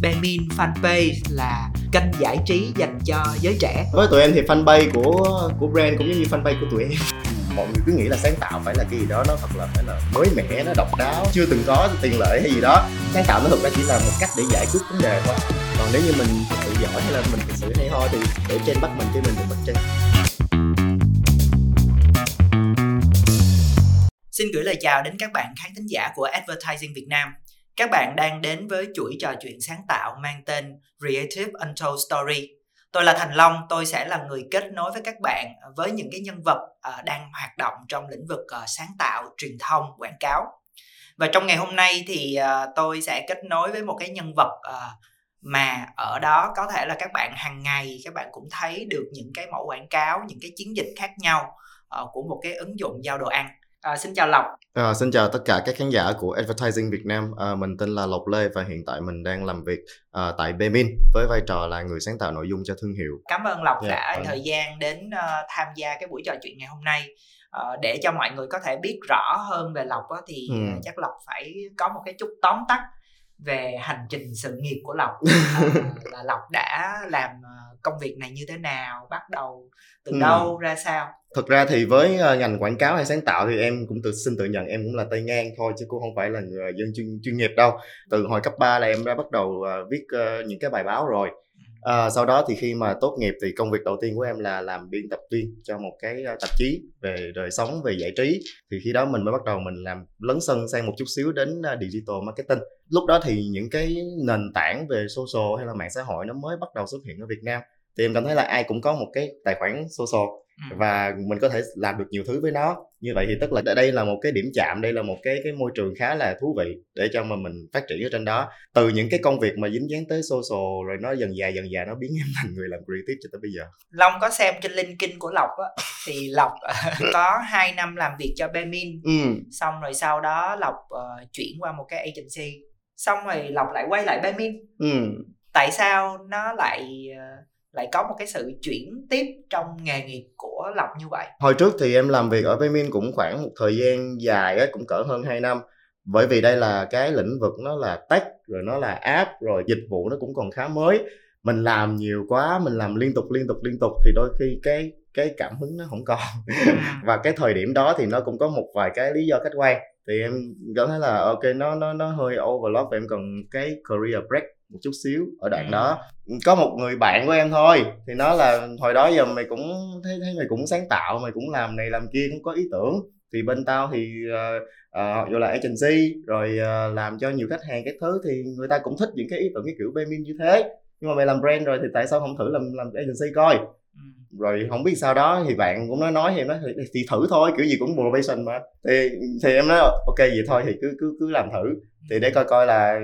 Bemin fanpage là kênh giải trí dành cho giới trẻ. Với tụi em thì fanpage của của brand cũng giống như fanpage của tụi em. Mọi người cứ nghĩ là sáng tạo phải là cái gì đó nó thật là phải là mới mẻ nó độc đáo chưa từng có tiền lệ hay gì đó. Sáng tạo nó thực ra chỉ là một cách để giải quyết vấn đề thôi. Còn nếu như mình thực sự giỏi hay là mình thực sự hay ho thì để trên bắt mình cái mình thì mình trên Xin gửi lời chào đến các bạn khán thính giả của Advertising Việt Nam. Các bạn đang đến với chuỗi trò chuyện sáng tạo mang tên Creative Untold Story. Tôi là Thành Long, tôi sẽ là người kết nối với các bạn với những cái nhân vật ờ, đang hoạt động trong lĩnh vực ờ, sáng tạo, truyền thông, quảng cáo. Và trong ngày hôm nay thì ờ, tôi sẽ kết nối với một cái nhân vật mà ở đó có thể là các bạn hàng ngày các bạn cũng thấy được những cái mẫu quảng cáo, những cái chiến dịch khác nhau của một cái ứng dụng giao đồ ăn À, xin chào Lộc. À, xin chào tất cả các khán giả của Advertising Việt Nam. À, mình tên là Lộc Lê và hiện tại mình đang làm việc à, tại Bemin với vai trò là người sáng tạo nội dung cho thương hiệu. Cảm ơn Lộc yeah, dạ, đã vâng. thời gian đến uh, tham gia cái buổi trò chuyện ngày hôm nay. Uh, để cho mọi người có thể biết rõ hơn về Lộc á, thì ừ. chắc Lộc phải có một cái chút tóm tắt về hành trình sự nghiệp của Lộc. uh, là Lộc đã làm công việc này như thế nào, bắt đầu từ ừ. đâu ra sao? thực ra thì với uh, ngành quảng cáo hay sáng tạo thì em cũng tự xin tự nhận em cũng là tay ngang thôi chứ cũng không phải là người dân chuyên chuyên nghiệp đâu từ hồi cấp 3 là em đã bắt đầu uh, viết những cái bài báo rồi À, sau đó thì khi mà tốt nghiệp thì công việc đầu tiên của em là làm biên tập viên cho một cái ờ, tạp chí về đời sống về giải trí. Thì khi đó mình mới bắt đầu mình làm lấn sân sang một chút xíu đến ờ, digital marketing. Lúc đó thì những cái nền tảng về social hay là mạng xã hội nó mới bắt đầu xuất hiện ở Việt Nam thì em cảm thấy là ai cũng có một cái tài khoản social Ừ. và mình có thể làm được nhiều thứ với nó như vậy thì tức là đây là một cái điểm chạm đây là một cái cái môi trường khá là thú vị để cho mà mình phát triển ở trên đó từ những cái công việc mà dính dáng tới social rồi nó dần dài dần dài nó biến em thành người làm creative cho tới bây giờ long có xem trên linkedin của lộc á thì lộc có 2 năm làm việc cho bemin ừ. xong rồi sau đó lộc uh, chuyển qua một cái agency xong rồi lộc lại quay lại bemin ừ. tại sao nó lại uh, lại có một cái sự chuyển tiếp trong nghề nghiệp của Lộc như vậy? Hồi trước thì em làm việc ở Paymin cũng khoảng một thời gian dài á, cũng cỡ hơn 2 năm. Bởi vì đây là cái lĩnh vực nó là tech, rồi nó là app, rồi dịch vụ nó cũng còn khá mới. Mình làm nhiều quá, mình làm liên tục liên tục liên tục thì đôi khi cái cái cảm hứng nó không còn. À. Và cái thời điểm đó thì nó cũng có một vài cái lý do khách quan. Thì em cảm thấy là ok nó nó nó hơi overload và em cần cái career break một chút xíu ở đoạn ừ. đó có một người bạn của em thôi thì nó là hồi đó giờ mày cũng thấy thấy mày cũng sáng tạo mày cũng làm này làm kia cũng có ý tưởng thì bên tao thì uh, uh, gọi là agency rồi uh, làm cho nhiều khách hàng cái thứ thì người ta cũng thích những cái ý tưởng cái kiểu payment như thế nhưng mà mày làm brand rồi thì tại sao không thử làm làm agency coi. Rồi không biết sao đó thì bạn cũng nói nói thì em nói thì, thì thử thôi kiểu gì cũng probation mà. Thì thì em nói ok vậy thôi thì cứ cứ cứ làm thử. Thì để coi coi là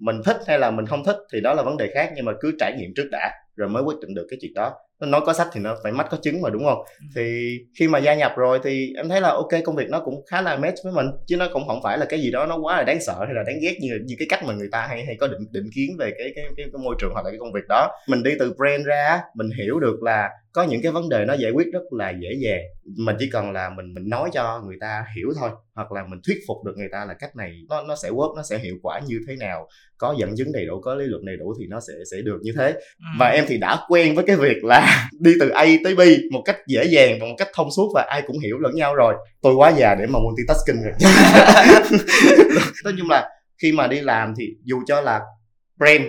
mình thích hay là mình không thích thì đó là vấn đề khác nhưng mà cứ trải nghiệm trước đã rồi mới quyết định được cái chuyện đó. Nó nói có sách thì nó phải mắt có chứng mà đúng không? Thì khi mà gia nhập rồi thì em thấy là ok công việc nó cũng khá là match với mình chứ nó cũng không phải là cái gì đó nó quá là đáng sợ hay là đáng ghét như như cái cách mà người ta hay hay có định định kiến về cái cái cái, cái môi trường hoặc là cái công việc đó. Mình đi từ brand ra mình hiểu được là có những cái vấn đề nó giải quyết rất là dễ dàng. Mình chỉ cần là mình mình nói cho người ta hiểu thôi hoặc là mình thuyết phục được người ta là cách này nó nó sẽ work nó sẽ hiệu quả như thế nào. Có dẫn chứng đầy đủ có lý luận đầy đủ thì nó sẽ sẽ được như thế. Ừ. và em thì đã quen với cái việc là đi từ A tới B một cách dễ dàng và một cách thông suốt và ai cũng hiểu lẫn nhau rồi. Tôi quá già để mà multitasking rồi. Nói chung là khi mà đi làm thì dù cho là brand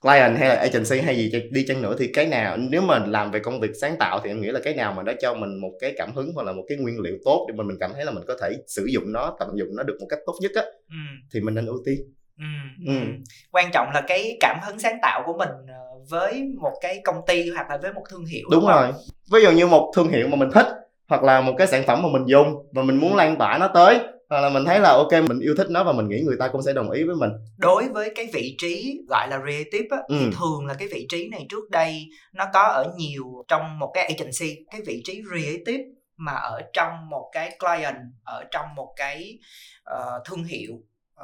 client hay là agency hay gì đi chăng nữa thì cái nào nếu mà làm về công việc sáng tạo thì em nghĩ là cái nào mà nó cho mình một cái cảm hứng hoặc là một cái nguyên liệu tốt để mà mình cảm thấy là mình có thể sử dụng nó tận dụng nó được một cách tốt nhất á ừ. thì mình nên ưu tiên ừ, ừ. Ừ. quan trọng là cái cảm hứng sáng tạo của mình ờ, với một cái công ty hoặc là với một thương hiệu đúng, đúng rồi ví dụ như một thương hiệu mà mình thích hoặc là một cái sản phẩm mà mình dùng và mình muốn lan tỏa nó tới hoặc là mình thấy là ok mình yêu thích nó và mình nghĩ người ta cũng sẽ đồng ý với mình đối với cái vị trí gọi là creative á, ừ. thì thường là cái vị trí này trước đây nó có ở nhiều trong một cái agency cái vị trí creative mà ở trong một cái client ở trong một cái uh, thương hiệu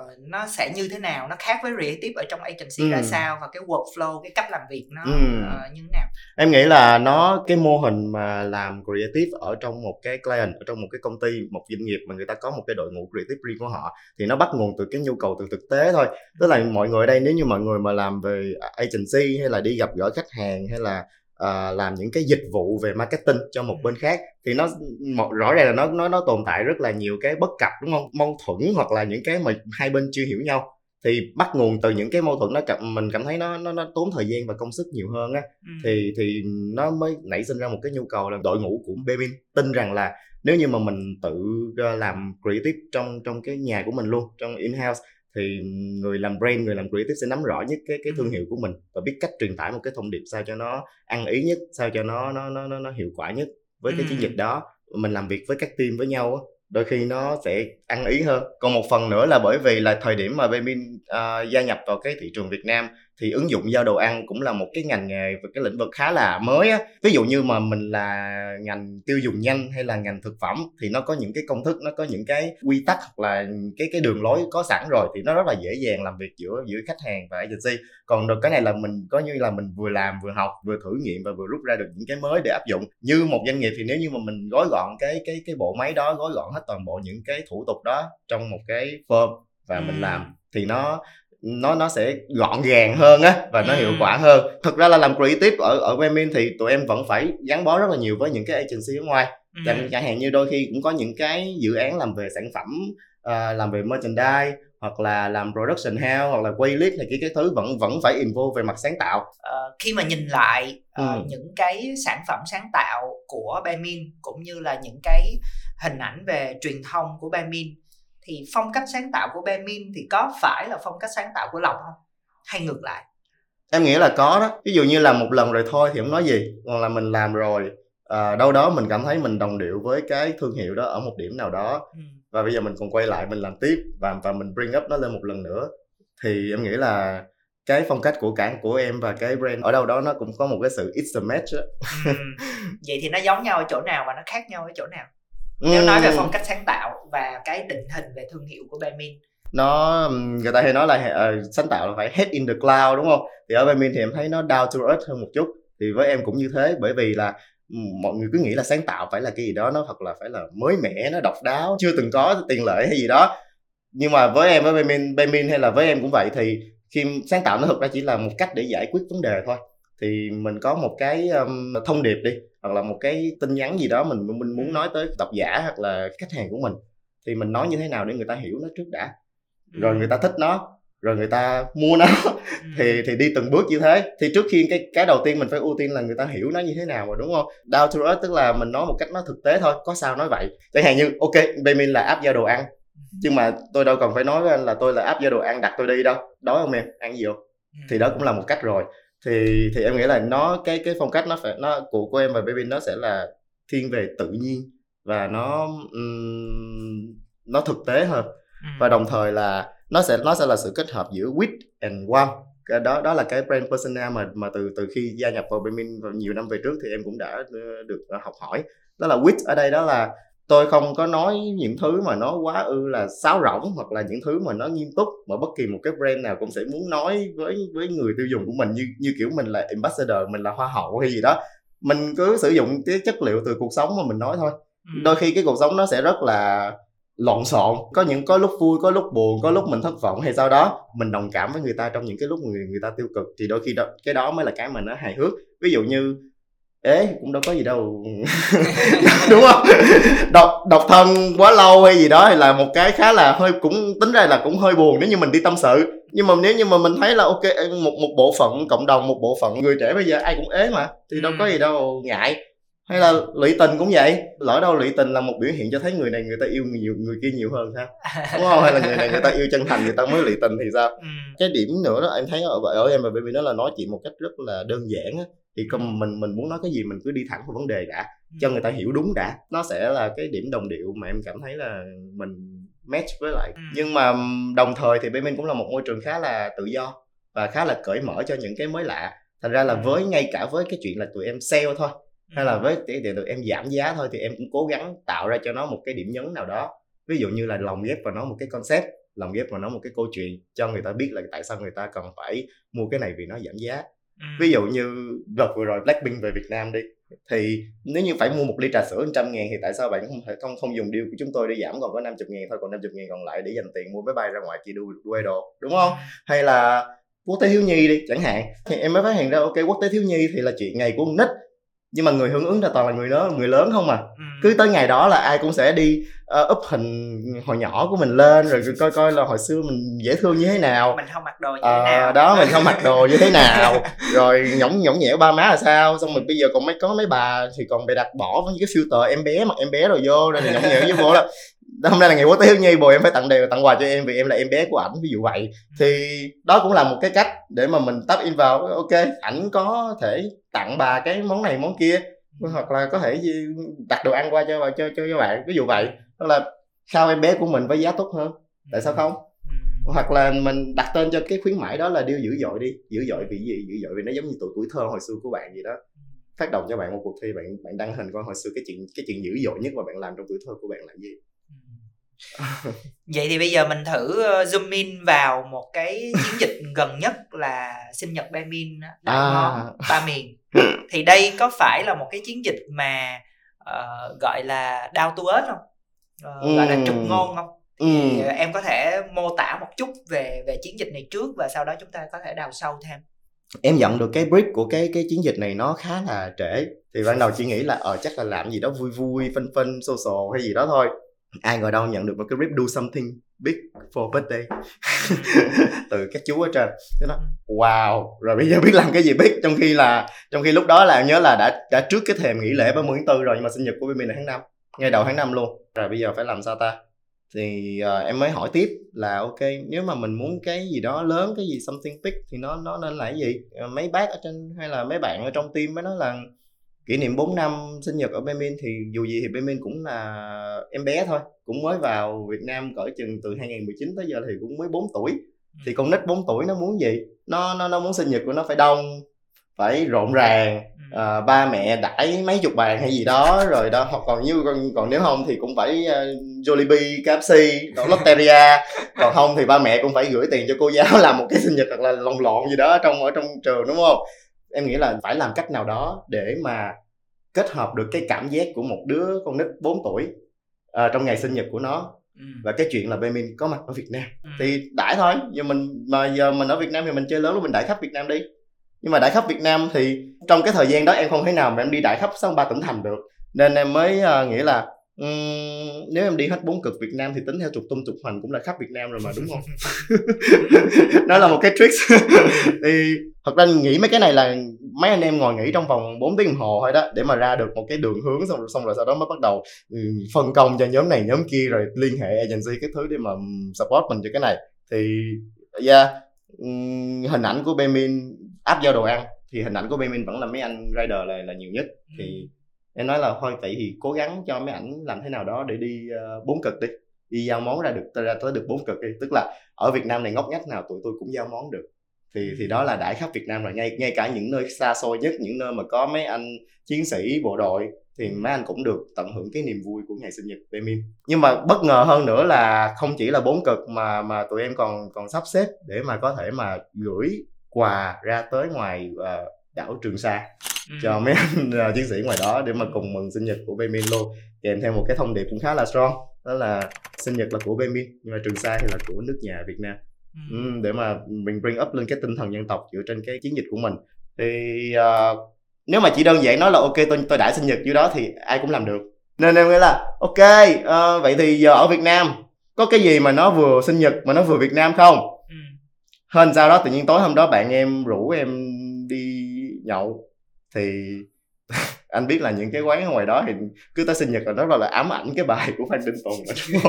uh, nó sẽ như thế nào? Nó khác với creative ở trong agency ừ. ra sao? Và cái workflow cái cách làm việc nó ừ. uh, như thế nào? Em nghĩ là nó cái mô hình mà làm creative ở trong một cái client ở trong một cái công ty một doanh nghiệp mà người ta có một cái đội ngũ creative riêng của họ thì nó bắt nguồn từ cái nhu cầu từ thực tế thôi. Tức là mọi người ở đây nếu như mọi người mà làm về agency hay là đi gặp gỡ khách hàng hay là uh, làm những cái dịch vụ về marketing cho một bên khác thì nó một rõ ràng là nó nó nó tồn tại rất là nhiều cái bất cập đúng không? Mâu thuẫn hoặc là những cái mà hai bên chưa hiểu nhau thì bắt nguồn từ những cái mâu thuẫn đó cảm mình cảm thấy nó nó nó tốn thời gian và công sức nhiều hơn á. Ừ. thì thì nó mới nảy sinh ra một cái nhu cầu là đội ngũ của Bebin tin rằng là nếu như mà mình tự ờ, làm creative trong trong cái nhà của mình luôn trong in house thì người làm brand người làm creative sẽ nắm rõ nhất cái cái thương hiệu của mình và biết cách truyền tải một cái thông điệp sao cho nó ăn ý nhất sao cho nó nó nó nó, nó hiệu quả nhất với cái chiến dịch đó. Mình làm việc với các team với nhau đôi khi nó sẽ ăn ý hơn. Còn một phần nữa là bởi vì là thời điểm mà Baemin uh, gia nhập vào cái thị trường Việt Nam thì ứng dụng giao đồ ăn cũng là một cái ngành nghề và cái lĩnh vực khá là mới á. Ví dụ như mà mình là ngành tiêu dùng nhanh hay là ngành thực phẩm thì nó có những cái công thức nó có những cái quy tắc hoặc là cái cái đường lối có sẵn rồi thì nó rất là dễ dàng làm việc giữa giữa khách hàng và agency. Còn được cái này là mình có như là mình vừa làm vừa học vừa thử nghiệm và vừa rút ra được những cái mới để áp dụng. Như một doanh nghiệp thì nếu như mà mình gói gọn cái cái cái bộ máy đó gói gọn hết toàn bộ những cái thủ tục đó trong một cái form và mình làm thì nó nó nó sẽ gọn gàng hơn á và nó hiệu quả hơn. Thực ra là làm creative ở ở Wemin thì tụi em vẫn phải gắn bó rất là nhiều với những cái agency ở ngoài. Chẳng, chẳng hạn như đôi khi cũng có những cái dự án làm về sản phẩm uh, làm về merchandise hoặc là làm production house hoặc là quay clip này cái cái thứ vẫn vẫn phải involve về mặt sáng tạo. Uh, khi mà nhìn lại uh, ừ. những cái sản phẩm sáng tạo của Bamin cũng như là những cái hình ảnh về truyền thông của Bamin thì phong cách sáng tạo của Bemin thì có phải là phong cách sáng tạo của Lộc không? Hay ngược lại? Em nghĩ là có đó. Ví dụ như làm một lần rồi thôi thì không nói gì. Còn là mình làm rồi à, đâu đó mình cảm thấy mình đồng điệu với cái thương hiệu đó ở một điểm nào đó. Ừ. và bây giờ mình còn quay lại mình làm tiếp và và mình bring up nó lên một lần nữa. Thì em nghĩ là cái phong cách của cả của em và cái brand ở đâu đó nó cũng có một cái sự it's a match đó. ừ. vậy thì nó giống nhau ở chỗ nào và nó khác nhau ở chỗ nào nếu nói về phong cách sáng tạo và cái định hình về thương hiệu của Baemin. Nó người ta hay nói là uh, sáng tạo là phải head in the cloud đúng không? Thì ở Baemin thì em thấy nó down to earth hơn một chút. Thì với em cũng như thế bởi vì là mọi người cứ nghĩ là sáng tạo phải là cái gì đó nó thật là phải là mới mẻ nó độc đáo chưa từng có tiền lệ hay gì đó. Nhưng mà với em với Baemin Baemin hay là với em cũng vậy thì khi sáng tạo nó thực ra chỉ là một cách để giải quyết vấn đề thôi. Thì mình có một cái um, thông điệp đi hoặc là một cái tin nhắn gì đó mình mình muốn nói tới độc giả hoặc là khách hàng của mình thì mình nói như thế nào để người ta hiểu nó trước đã? Rồi người ta thích nó rồi người ta mua nó. Thì thì đi từng bước như thế. Thì trước khi cái cái đầu tiên mình phải ưu tiên là người ta hiểu nó như thế nào mà đúng không? Down to earth tức là mình nói một cách nó thực tế thôi có sao nói vậy? Chẳng hạn như ok Baymin là app giao đồ ăn nhưng mà tôi đâu cần phải nói với anh là tôi là app giao đồ ăn đặt tôi đi đâu. Đói không em? Ăn gì không? Thì đó cũng là một cách rồi thì thì em nghĩ là nó cái cái phong cách nó phải nó của của em và baby nó sẽ là thiên về tự nhiên và nó um, nó thực tế hơn. Ừ. và đồng thời là nó sẽ nó sẽ là sự kết hợp giữa wit and warm cái đó đó là cái brand persona mà mà từ từ khi gia nhập vào Baemin nhiều năm về trước thì em cũng đã ờ, được ờ, học hỏi. Đó là wit ở đây đó là tôi không có nói những thứ mà nó quá ư là sáo rỗng hoặc là những thứ mà nó nghiêm túc mà bất kỳ một cái brand nào cũng sẽ muốn nói với với người tiêu dùng của mình như như kiểu mình là ambassador mình là hoa hậu hay gì đó. Mình cứ sử dụng cái chất liệu từ cuộc sống mà mình nói thôi. Ừ. đôi khi cái cuộc sống nó sẽ rất là lộn xộn. Có những có lúc vui có lúc buồn có lúc mình thất vọng hay sau đó mình đồng cảm với người ta trong những cái lúc người người ta tiêu cực. Thì đôi khi đó cái đó mới là cái mà nó hài hước. Ví dụ như ế cũng đâu có gì đâu. Đúng không? Độc độc thân quá lâu hay gì đó thì là một cái khá là hơi cũng tính ra là cũng hơi buồn nếu như mình đi tâm sự. Nhưng mà nếu như mà mình thấy là ok một một bộ phận cộng đồng một bộ phận người trẻ bây giờ ai cũng ế mà thì đâu có ừ. gì đâu ngại. Hay là lụy tình cũng vậy. Lỡ đâu lụy tình là một biểu hiện cho thấy người này người ta yêu nhiều người kia nhiều hơn sao? Đúng không? Hay là người này người ta yêu chân thành người ta mới lụy tình thì sao? Ừ. cái điểm nữa đó em thấy ở ở em và baby nó là nói chuyện một cách rất là đơn giản á thì không mình mình muốn nói cái gì mình cứ đi thẳng vào vấn đề đã cho người ta hiểu đúng đã nó sẽ là cái điểm đồng điệu mà em cảm thấy là mình match với lại ừ. nhưng mà đồng thời thì bên mình cũng là một môi trường khá là tự do và khá là cởi mở cho những cái mới lạ thành ra là ừ. với ngay cả với cái chuyện là tụi em sale thôi hay là ừ. với để, để tụi em giảm giá thôi thì em cũng cố gắng tạo ra cho nó một cái điểm nhấn nào đó ví dụ như là lồng ghép vào nó một cái concept lồng ghép vào nó một cái câu chuyện cho người ta biết là tại sao người ta cần phải mua cái này vì nó giảm giá Ừ. ví dụ như đợt vừa rồi Blackpink về Việt Nam đi thì nếu như phải mua một ly trà sữa trăm ngàn thì tại sao bạn không thể không không dùng deal của chúng tôi để giảm còn có 50 ngàn thôi còn 50 ngàn còn lại để dành tiền mua máy bay ra ngoài chị đu đu đồ đúng không? Hay là quốc tế thiếu nhi đi chẳng hạn. Thì em mới phát hiện ra ok quốc tế thiếu nhi thì là chuyện ngày của con nít nhưng mà người hưởng ứng là toàn là người lớn người lớn không à. Ừ. cứ tới ngày đó là ai cũng sẽ đi uh, up hình hồi nhỏ của mình lên rồi coi coi là hồi xưa mình dễ thương như thế nào. Mình không mặc đồ như Ờ, thế nào. đó mình không mặc đồ như thế nào. Rồi nhõng nhõng nhẽo ba má là sao? Xong rồi bây giờ còn mấy có mấy bà thì còn bị đặt bỏ với cái filter em bé mặc em bé rồi vô rồi nhõng nhẽo với vô là hôm nay là ngày quốc tế thiếu nhi bồ em phải tặng đều tặng quà cho em vì em là em bé của ảnh ví dụ vậy. Thì đó cũng là một cái cách để mà mình tap in vào ok ảnh có thể tặng bà cái món này món kia hoặc là có thể đặt đồ ăn qua cho cho cho các bạn ví dụ vậy. Hoặc là khao em bé của mình với giá tốt hơn? Tại sao không? Ừ. hoặc là mình đặt tên cho cái khuyến mãi đó là điều dữ dội đi. Dữ dội vì gì? Dữ dội vì nó giống như tuổi tuổi thơ hồi xưa của bạn gì đó. Phát động cho bạn một cuộc thi bạn bạn đăng hình coi hồi xưa cái chuyện cái chuyện dữ dội nhất mà bạn làm trong tuổi thơ của bạn là gì Vậy thì bây giờ mình thử ờ, zoom in vào một cái chiến dịch gần nhất là sinh nhật Baemin á, đại À. ngon ba miền. Thì đây có phải là một cái chiến dịch mà ờ, gọi là down to earth không? Ờ, gọi là Ừm. trục ngôn không? ừ. Thì ờ, em có thể mô tả một chút về về chiến dịch này trước và sau đó chúng ta có thể đào sâu thêm. em nhận được cái brief của cái cái chiến dịch này nó khá là trễ thì ban đầu chỉ nghĩ là ờ chắc là làm gì đó vui vui phân phân social hay gì đó thôi ai ngồi đâu nhận được một cái rip do something big for birthday. Từ các chú ở trên. Thế nó wow. Rồi bây giờ biết làm cái gì biết trong khi là trong khi lúc đó là em nhớ là đã đã trước cái thềm nghỉ lễ 30 tháng 4 rồi nhưng mà sinh nhật của mình là tháng 5 ngay đầu tháng 5 luôn. Rồi bây giờ phải làm sao ta? Thì uh, em mới hỏi tiếp là ok nếu mà mình muốn cái gì đó lớn cái gì something big thì nó nó nên là cái gì? Mấy bác ở trên hay là mấy bạn ở trong team mới nói là kỷ niệm 4 năm sinh nhật ở Bemin thì dù gì thì Bemin cũng là em bé thôi cũng mới vào Việt Nam cỡ chừng từ 2019 tới giờ thì cũng mới 4 tuổi. Thì con nít 4 tuổi nó muốn gì? Nó nó nó muốn sinh nhật của nó phải đông phải rộn ràng Ừ. à, ba mẹ đãi mấy chục bàn hay gì đó rồi đó. Hoặc còn như còn, còn nếu không thì cũng phải uh, Jollibee, KFC, Lotteria. Còn không thì ba mẹ cũng phải gửi tiền cho cô giáo làm một cái sinh nhật hoặc là lồng lộn gì đó ở trong ở trong trường đúng không em nghĩ là phải làm cách nào đó để mà kết hợp được cái cảm giác của một đứa con nít 4 tuổi à, trong ngày sinh nhật của nó Ừ. và cái chuyện là Bemin có mặt ở Việt Nam Ừ. thì đãi thôi giờ mình mà giờ mình ở Việt Nam thì mình chơi lớn lúc mình đãi khắp Việt Nam đi nhưng mà đãi khắp Việt Nam thì trong cái thời gian đó em không thể nào mà em đi đãi khắp sáu ba tỉnh thành được nên em mới uh, nghĩ là nếu em đi hết bốn cực Việt Nam thì tính theo trục tung trục hoành cũng là khắp Việt Nam rồi mà đúng không? Nó là một cái trick. Thì thật ra nghĩ mấy cái này là mấy anh em ngồi nghĩ trong vòng 4 tiếng đồng hồ thôi đó để mà ra được một cái đường hướng xong rồi xong rồi sau đó mới bắt đầu phân công cho nhóm này nhóm kia rồi liên hệ agency cái thứ để mà support mình cho cái này. Thì yeah ừm, hình ảnh của Bemin áp giao đồ ăn thì hình ảnh của Bemin vẫn là mấy anh rider là là nhiều nhất. Thì em nói là thôi vậy thì cố gắng cho mấy ảnh làm thế nào đó để đi bốn bốn cực đi đi giao món ra được ra tới được bốn cực đi. Tức là ở Việt Nam này ngóc ngách nào tụi tôi cũng giao món được. Thì thì đó là đãi khắp Việt Nam rồi ngay ngay cả những nơi xa xôi nhất những nơi mà có mấy anh chiến sĩ bộ đội thì mấy anh cũng được tận hưởng cái niềm vui của ngày sinh nhật của em nhưng mà bất ngờ hơn nữa là không chỉ là bốn cực mà mà tụi em còn còn sắp xếp để mà có thể mà gửi quà ra tới ngoài uh, đảo Trường Sa Ừ. cho mấy anh ờ, chiến sĩ ngoài đó để mà cùng mừng sinh nhật của Bemin luôn kèm theo một cái thông điệp cũng khá là strong đó là sinh nhật là của Bemin nhưng mà Trường Sa thì là của nước nhà Việt Nam Ừ. ừ, để mà mình bring up lên cái tinh thần dân tộc dựa trên cái chiến dịch của mình thì ờ, nếu mà chỉ đơn giản nói là ok tôi tôi đã sinh nhật dưới đó thì ai cũng làm được nên em nghĩ là ok ờ, vậy thì giờ ở Việt Nam có cái gì mà nó vừa sinh nhật mà nó vừa Việt Nam không Ừ. hên sau đó tự nhiên tối hôm đó bạn em rủ em đi nhậu. Thì anh biết là những cái quán ở ngoài đó thì cứ tới sinh nhật là nó rất là ám ảnh cái bài của Phan Đình Tùng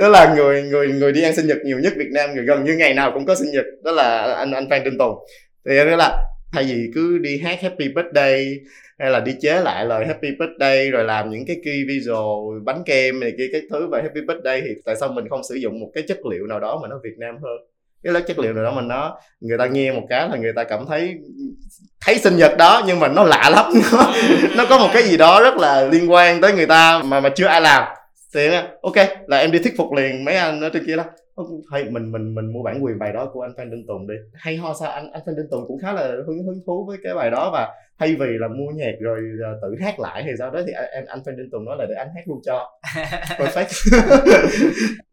đó là người người người đi ăn sinh nhật nhiều nhất Việt Nam, người gần như ngày nào cũng có sinh nhật. Đó là anh anh Phan Đình Tùng. Thì em nói là thay vì cứ đi hát Happy Birthday hay là đi chế lại lời Happy Birthday rồi làm những cái key visual, bánh kem này kia, cái thứ về Happy Birthday thì tại sao mình không sử dụng một cái chất liệu nào đó mà nó Việt Nam hơn? Cái lớp chất liệu nào đó mà nó người ta nghe một cái là người ta cảm thấy thấy sinh nhật đó nhưng mà nó lạ lắm. Nó, nó có một cái gì đó rất là liên quan tới người ta mà mà chưa ai làm. Thì ok là em đi thuyết phục liền mấy anh ở trên kia đó. Hay mình mình mình mua bản quyền bài đó của anh Phan Đinh Tùng đi. Hay ho sao anh anh Phan Đinh Tùng cũng khá là hứng hứng thú với cái bài đó và thay vì là mua nhạc rồi uh, tự hát lại thì sau đó thì anh anh Phan Đinh Tùng nói là để anh hát luôn cho. Perfect.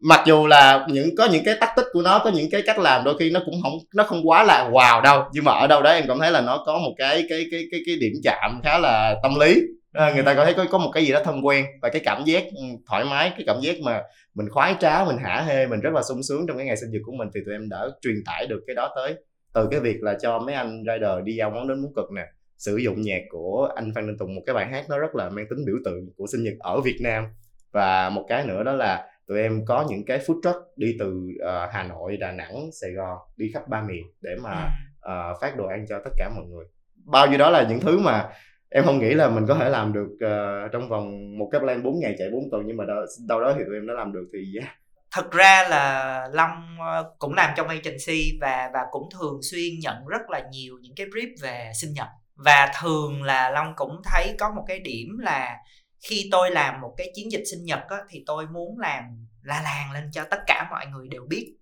Mặc dù là những có những cái tắc tích của nó có những cái cách làm đôi khi nó cũng không nó không quá là wow đâu nhưng mà ở đâu đó em cảm thấy là nó có một cái cái cái cái cái điểm chạm khá là tâm lý. À, người ta có thấy có có một cái gì đó thân quen và cái cảm giác ừ, thoải mái cái cảm giác mà mình khoái trá mình hả hê mình rất là sung sướng trong cái ngày sinh nhật của mình thì tụi em đã truyền tải được cái đó tới. Từ cái việc là cho mấy anh rider đi giao món đến muốn cực nè sử dụng nhạc của anh Phan Đình Tùng một cái bài hát nó rất là mang tính biểu tượng của sinh nhật ở Việt Nam. Và một cái nữa đó là tụi em có những cái food truck đi từ uh, Hà Nội, Đà Nẵng, Sài Gòn đi khắp ba miền để mà uh, phát đồ ăn cho tất cả mọi người. Bao nhiêu đó là những thứ mà em không nghĩ là mình có thể làm được uh, trong vòng một cái plan 4 ngày chạy 4 tuần nhưng mà đâu, đâu đó thì tụi em đã làm được thì yeah. thật ra là long cũng làm trong agency và và cũng thường xuyên nhận rất là nhiều những cái brief về sinh nhật và thường là long cũng thấy có một cái điểm là khi tôi làm một cái chiến dịch sinh nhật á, thì tôi muốn làm la làng lên cho tất cả mọi người đều biết.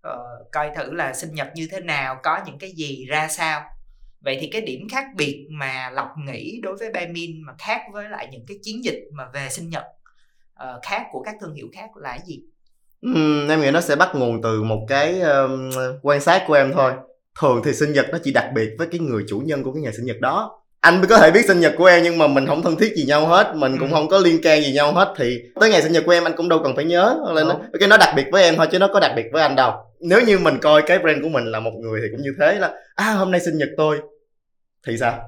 Ờ, coi thử là sinh nhật như thế nào có những cái gì ra sao. Vậy thì cái điểm khác biệt mà lộc nghĩ đối với Baemin mà khác với lại những cái chiến dịch mà về sinh nhật uh, khác của các thương hiệu khác là gì? Uhm, em nghĩ nó sẽ bắt nguồn từ một cái um, quan sát của em thôi thường thì sinh nhật nó chỉ đặc biệt với cái người chủ nhân của cái ngày sinh nhật đó. Anh có thể biết sinh nhật của em nhưng mà mình không thân thiết gì nhau hết mình cũng ừ. không có liên can gì nhau hết. Thì tới ngày sinh nhật của em anh cũng đâu cần phải nhớ. Là nó, cái nó đặc biệt với em thôi chứ nó có đặc biệt với anh đâu. Nếu như mình coi cái brand của mình là một người thì cũng như thế là à hôm nay sinh nhật tôi. Thì sao?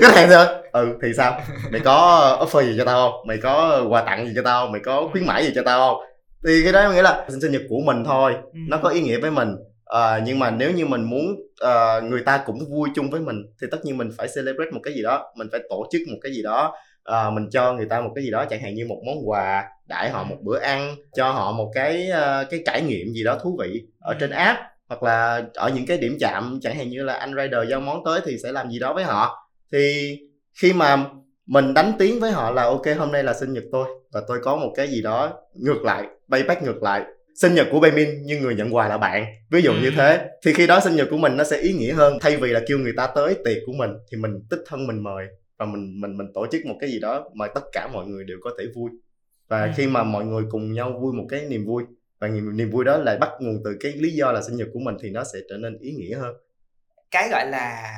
Cái này thôi ừ thì sao? Mày có offer gì cho tao không? Mày có quà tặng gì cho tao không? Mày có khuyến mãi gì cho tao không? Thì cái đó nghĩa là sinh sinh nhật của mình thôi. Ừ. nó có ý nghĩa với mình à, nhưng mà nếu như mình muốn uh, người ta cũng vui chung với mình thì tất nhiên mình phải celebrate một cái gì đó mình phải tổ chức một cái gì đó uh, mình cho người ta một cái gì đó chẳng hạn như một món quà đãi họ một bữa ăn cho họ một cái uh, cái trải nghiệm gì đó thú vị ở trên app hoặc là ở những cái điểm chạm chẳng hạn như là anh rider giao món tới thì sẽ làm gì đó với họ. Thì khi mà mình đánh tiếng với họ là ok hôm nay là sinh nhật tôi và tôi có một cái gì đó ngược lại bay back ngược lại sinh nhật của Baymin nhưng người nhận quà là bạn. Ví dụ như thế thì khi đó sinh nhật của mình nó sẽ ý nghĩa hơn. Thay vì là kêu người ta tới tiệc của mình thì mình tích thân mình mời và mình mình mình tổ chức một cái gì đó mà tất cả mọi người đều có thể vui. Và khi mà mọi người cùng nhau vui một cái niềm vui và niềm, niềm vui đó lại bắt nguồn từ cái lý do là sinh nhật của mình thì nó sẽ trở nên ý nghĩa hơn. Cái gọi là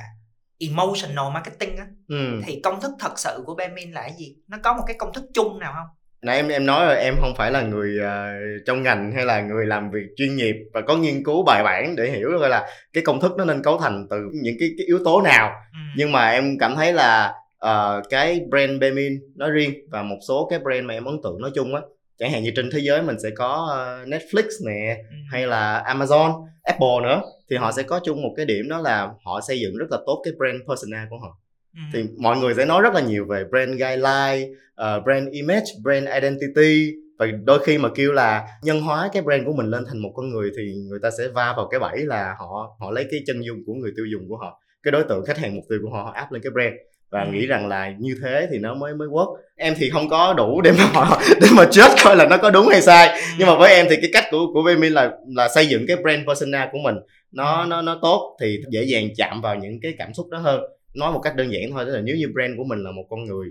emotional marketing á ừ. thì công thức thật sự của Benmin là cái gì? Nó có một cái công thức chung nào không nãy em em nói rồi em không phải là người uh, trong ngành hay là người làm việc chuyên nghiệp và có nghiên cứu bài bản để hiểu gọi là cái công thức nó nên cấu thành từ những cái, cái yếu tố nào ừ. nhưng mà em cảm thấy là uh, cái brand Bemin nói riêng và một số cái brand mà em ấn tượng nói chung á chẳng hạn như trên thế giới mình sẽ có uh, Netflix nè ừ. hay là Amazon Apple nữa thì họ sẽ có chung một cái điểm đó là họ xây dựng rất là tốt cái brand persona của họ ừ. thì mọi người sẽ nói rất là nhiều về brand guideline uh, brand image brand identity. Và đôi khi mà kêu là nhân hóa cái brand của mình lên thành một con người thì người ta sẽ va vào cái bẫy là họ họ lấy cái chân dung của người tiêu dùng của họ cái đối tượng khách hàng mục tiêu của họ họ áp lên cái brand. Và nghĩ rằng là như thế thì nó mới mới work. Em thì không có đủ để mà để mà chết coi là nó có đúng hay sai. Nhưng mà với em thì cái cách của của Vemin là là xây dựng cái brand persona của mình. Nó nó nó tốt thì dễ dàng chạm vào những cái cảm xúc đó hơn nói một cách đơn giản thôi tức là nếu như brand của mình là một con người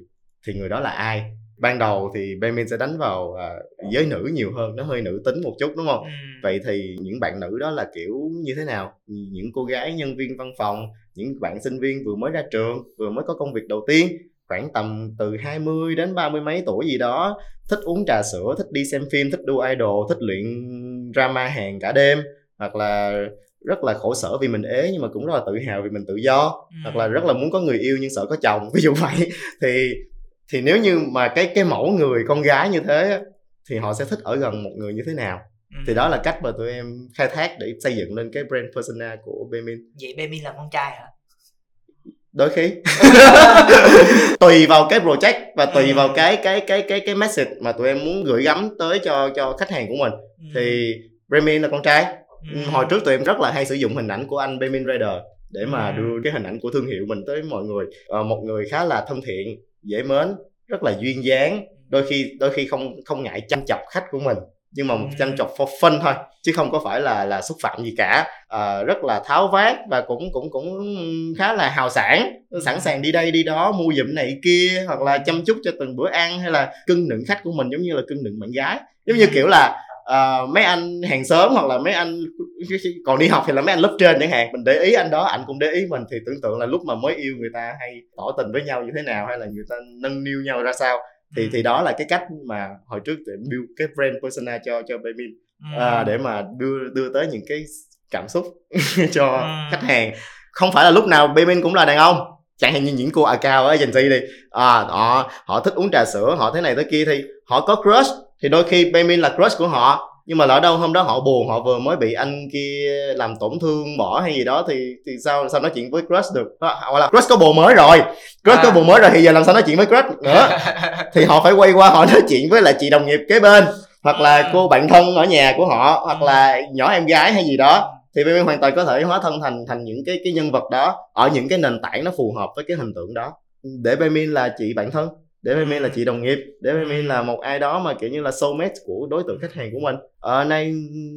thì người đó là ai? Ban đầu thì Benjamin sẽ đánh vào uh, giới nữ nhiều hơn nó hơi nữ tính một chút đúng không? Ừ. vậy thì những bạn nữ đó là kiểu như thế nào? Những cô gái nhân viên văn phòng những bạn sinh viên vừa mới ra trường vừa mới có công việc đầu tiên khoảng tầm từ 20 đến ba mươi mấy tuổi gì đó thích uống trà sữa thích đi xem phim thích đua idol thích luyện drama hàng cả đêm hoặc là rất là khổ sở vì mình ế nhưng mà cũng rất là tự hào vì mình tự do ừ. hoặc là rất là muốn có người yêu nhưng sợ có chồng ví dụ vậy thì thì nếu như mà cái cái mẫu người con gái như thế thì họ sẽ thích ở gần một người như thế nào ừ. thì đó là cách mà tụi em khai thác để xây dựng lên cái brand persona của Bemin vậy Bemin là con trai hả đôi khi tùy vào cái project và tùy ừ. vào cái cái cái cái cái message mà tụi em muốn gửi gắm tới cho cho khách hàng của mình ừ. thì Bemin là con trai ừ. hồi trước tụi em rất là hay sử dụng hình ảnh của anh Bemin Raider để mà đưa cái hình ảnh của thương hiệu mình tới mọi người. À, một người khá là thân thiện dễ mến rất là duyên dáng đôi khi đôi khi không không ngại chăm chọc khách của mình nhưng mà Ừ. chăm chọc for fun thôi chứ không có phải là là xúc phạm gì cả. À, rất là tháo vát và cũng cũng cũng khá là hào sảng sẵn sàng đi đây đi đó mua giùm này kia hoặc là chăm chút cho từng bữa ăn hay là cưng nựng khách của mình giống như là cưng nựng bạn gái. Giống như kiểu là à, mấy anh hàng xóm hoặc là mấy anh còn đi học thì là mấy anh lớp trên chẳng hạn. Mình để ý anh đó anh cũng để ý mình thì tưởng tượng là lúc mà mới yêu người ta hay tỏ tình với nhau như thế nào hay là người ta nâng niu nhau ra sao. Thì Ừ. thì đó là cái cách mà hồi trước để build cái brand persona cho cho Baemin Ừ. à, để mà đưa đưa tới những cái cảm xúc cho Ừ. khách hàng. Không phải là lúc nào Baemin cũng là đàn ông. Chẳng hạn như những cô account ở agency đi. À, họ họ thích uống trà sữa họ thế này thế kia thì họ có crush thì đôi khi Baemin là crush của họ nhưng mà lỡ đâu hôm đó họ buồn họ vừa mới bị anh kia làm tổn thương bỏ hay gì đó thì thì sao sao nói chuyện với crush được? Hoặc là crush có bồ mới rồi crush có À. bồ mới rồi thì giờ làm sao nói chuyện với crush nữa? Thì họ phải quay qua họ nói chuyện với lại chị đồng nghiệp kế bên hoặc là Ừ. cô bạn thân ở nhà của họ hoặc là nhỏ em gái hay gì đó. Thì BB hoàn toàn có thể hóa thân thành thành những cái cái nhân vật đó ở những cái nền tảng nó phù hợp với cái hình tượng đó. Để Baemin là chị bạn thân để Baemin là chị đồng nghiệp để Baemin là một ai đó mà kiểu như là soulmate của đối tượng khách hàng của mình. Ờ nay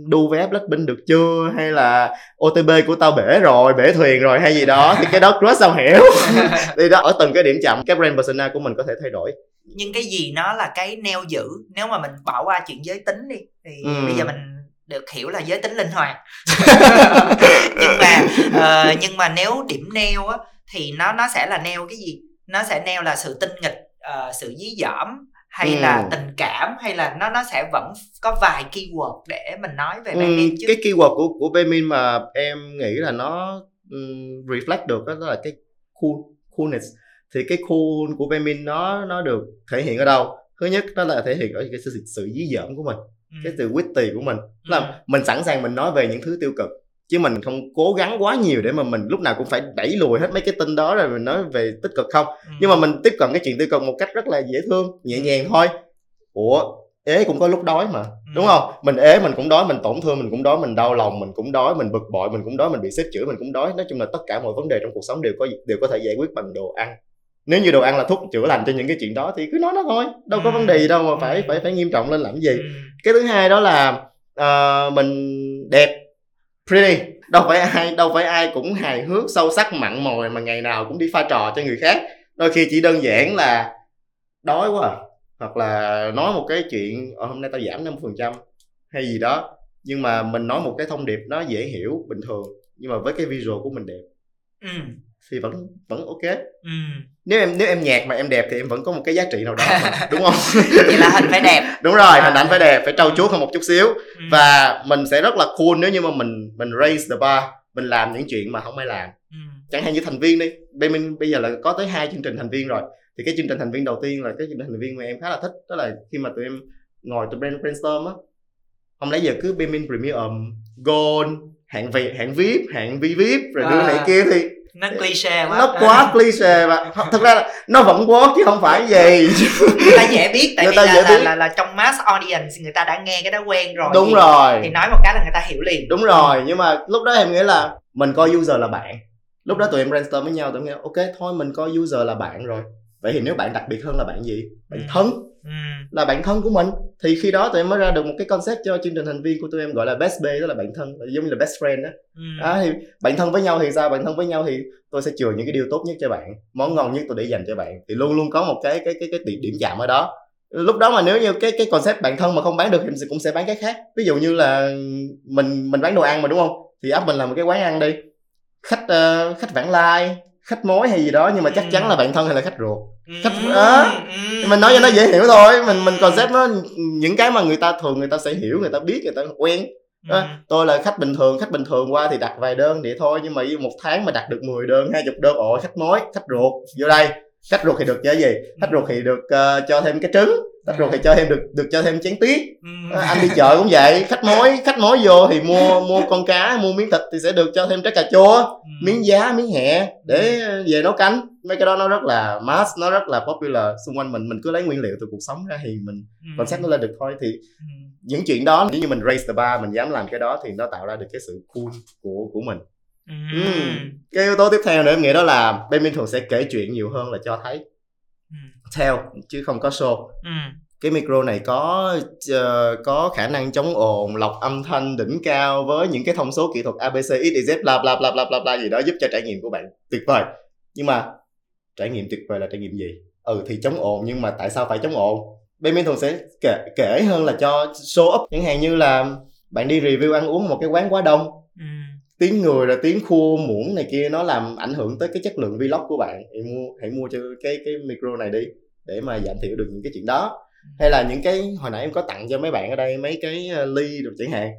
đu vé Blackpink được chưa? Hay là OTP của tao bể rồi bể thuyền rồi hay gì đó? Thì cái đó crush sao hiểu. Thì đó ở từng cái điểm chậm cái brand persona của mình có thể thay đổi. Nhưng cái gì nó là cái neo giữ? Nếu mà mình bỏ qua chuyện giới tính đi thì Ừ. bây giờ mình được hiểu là giới tính linh hoạt. Nhưng mà ờ, nhưng mà nếu điểm neo á thì nó nó sẽ là neo cái gì? Nó sẽ neo là sự tinh nghịch ờ, sự dí dỏm hay Ừ. là tình cảm hay là nó nó sẽ vẫn có vài keyword để mình nói về Ừm, Baemin chứ cái keyword của của Baemin mà em nghĩ là nó ừm, reflect được đó, là cái cool coolness thì cái cool của Baemin nó nó được thể hiện ở đâu thứ nhất đó là thể hiện ở cái sự, sự dí dỏm của mình Ừ. cái sự witty của mình Ừ. là mình sẵn sàng mình nói về những thứ tiêu cực chứ mình không cố gắng quá nhiều để mà mình lúc nào cũng phải đẩy lùi hết mấy cái tin đó rồi mình nói về tích cực không? Ừ. nhưng mà mình tiếp cận cái chuyện tiêu cực một cách rất là dễ thương nhẹ nhàng thôi. Ủa ế cũng có lúc đói mà đúng không? Mình ế mình cũng đói mình tổn thương mình cũng đói mình đau lòng mình cũng đói mình bực bội mình cũng đói mình bị xếp chửi mình cũng đói. Nói chung là tất cả mọi vấn đề trong cuộc sống đều có đều có thể giải quyết bằng đồ ăn. Nếu như đồ ăn là thuốc chữa lành cho những cái chuyện đó thì cứ nói nó thôi đâu có Ừ. vấn đề gì đâu mà phải Ừ. phải phải nghiêm trọng lên làm gì. Ừ. cái thứ hai đó là ờ, mình đẹp pretty đâu phải ai, đâu phải ai cũng hài hước, sâu sắc, mặn mòi mà ngày nào cũng đi pha trò cho người khác đôi khi chỉ đơn giản là đói quá à. hoặc là nói một cái chuyện ờ, hôm nay tao giảm 5% hay gì đó nhưng mà mình nói một cái thông điệp nó dễ hiểu, bình thường, nhưng mà với cái visual của mình đẹp Ừ thì vẫn vẫn ok Ừ. nếu em nếu em nhạt mà em đẹp thì em vẫn có một cái giá trị nào đó mà, đúng không vậy là hình phải đẹp đúng rồi hình ảnh phải đẹp phải trau chuốt hơn một chút xíu Ừ. và mình sẽ rất là cool nếu như mà mình mình raise the bar mình làm những chuyện mà không ai làm Ừ. chẳng hạn như thành viên đi bây mình bây giờ là có tới hai chương trình thành viên rồi thì cái chương trình thành viên đầu tiên là cái chương trình thành viên mà em khá là thích đó là khi mà tụi em ngồi tụi brand brainstorm á không lẽ giờ cứ Bemin Premium Gold hạng vị hạng VIP hạng VIP rồi đưa À. này kia thì nó cliché quá. nó quá cliché và thực ra là nó vẫn work chứ không phải gì. Người ta dễ biết tại Người vì ta là, dễ là, biết. là, là trong mass audience người ta đã nghe cái đó quen rồi. Đúng thì, rồi. thì nói một cái là người ta hiểu liền. Đúng rồi nhưng mà lúc đó em nghĩ là mình coi user là bạn. Lúc đó tụi em brainstorm với nhau tụi em nghĩ ok thôi mình coi user là bạn rồi vậy thì nếu bạn đặc biệt hơn là bạn gì? Bạn Ừ. thân. Ừ. là bạn thân của mình. Thì khi đó tụi em mới ra được một cái concept cho chương trình thành viên của tụi em gọi là best bay đó là bạn thân giống như là best friend đó Ừ. à, thì bạn thân với nhau thì sao? Bạn thân với nhau thì tôi sẽ chừa những cái điều tốt nhất cho bạn món ngon nhất tôi để dành cho bạn. Thì luôn luôn có một cái cái cái cái điểm, điểm chạm ở đó. Lúc đó mà nếu như cái cái concept bạn thân mà không bán được thì mình cũng sẽ bán cái khác. Ví dụ như là mình mình bán đồ ăn mà đúng không? Thì áp mình làm một cái quán ăn đi. Khách ờ, khách vãng lai khách mối hay gì đó nhưng mà chắc Ừ. chắn là bạn thân hay là khách ruột Ừ. Khách- đó. Ừ. mình nói cho nó dễ hiểu thôi mình mình concept nó những cái mà người ta thường người ta sẽ hiểu người ta biết người ta quen Ừ. Ờ, tôi là khách bình thường khách bình thường qua thì đặt vài đơn vậy thôi nhưng mà một tháng mà đặt được 10 đơn 20 đơn ôi khách mối khách ruột vô đây khách ruột thì được cái gì khách ruột thì được ờ, cho thêm cái trứng khách ruột thì cho thêm được được cho thêm chén tiết Ừ. Ờ, anh đi chợ cũng vậy khách mối khách mối vô thì mua mua con cá mua miếng thịt thì sẽ được cho thêm trái cà chua Ừ. miếng giá miếng hẹ để về nấu canh mấy cái đó nó rất là mass nó rất là popular xung quanh mình mình cứ lấy nguyên liệu từ cuộc sống ra thì mình Ừ. concept nó lên được thôi thì Ừ. những chuyện đó nếu như mình raise the bar mình dám làm cái đó thì nó tạo ra được cái sự cool của của mình Ừ. Ừ. cái yếu tố tiếp theo nữa em nghĩ đó là Benjamin thường sẽ kể chuyện nhiều hơn là cho thấy ừ. Theo chứ không có show. Ừ. cái micro này có uh, có khả năng chống ồn lọc âm thanh đỉnh cao với những cái thông số kỹ thuật abc xyz bla bla bla bla bla bla gì đó giúp cho trải nghiệm của bạn tuyệt vời. Nhưng mà trải nghiệm tuyệt vời là trải nghiệm gì? Ừ thì chống ồn nhưng mà tại sao phải chống ồn? Bên thường sẽ kể, kể hơn là cho show up. Chẳng hạn như là bạn đi review ăn uống một cái quán quá đông ừ tiếng người là tiếng khua muỗng này kia nó làm ảnh hưởng tới cái chất lượng vlog của bạn. Hãy mua hãy mua cho cái cái micro này đi, để mà giảm thiểu được những cái chuyện đó. Hay là những cái, hồi nãy em có tặng cho mấy bạn ở đây mấy cái ờ, ly rồi chẳng hạn.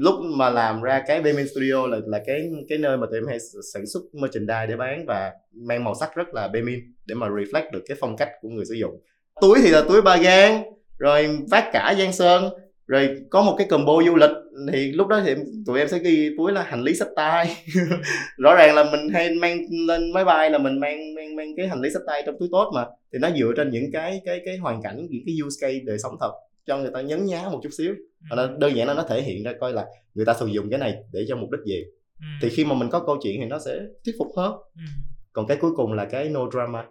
Lúc mà làm ra cái Baymin Studio là là cái cái nơi mà tụi em hay sản xuất merchandise để bán và mang màu sắc rất là Baymin để mà reflect được cái phong cách của người sử dụng. Túi thì là túi ba gan rồi vác cả giang sơn, rồi có một cái combo du lịch thì lúc đó thì tụi em sẽ ghi túi là hành lý sách tay. Rõ ràng là mình hay mang lên máy bay là mình mang mang mang cái hành lý sách tay trong túi tốt mà. Thì nó dựa trên những cái cái cái hoàn cảnh những cái use case đời sống thật cho người ta nhấn nhá một chút xíu. Và nó đơn giản là nó thể hiện ra coi là người ta sử dụng cái này để cho mục đích gì. Ừ. thì khi mà mình có câu chuyện thì nó sẽ thuyết phục hơn ừ. còn cái cuối cùng là cái no drama.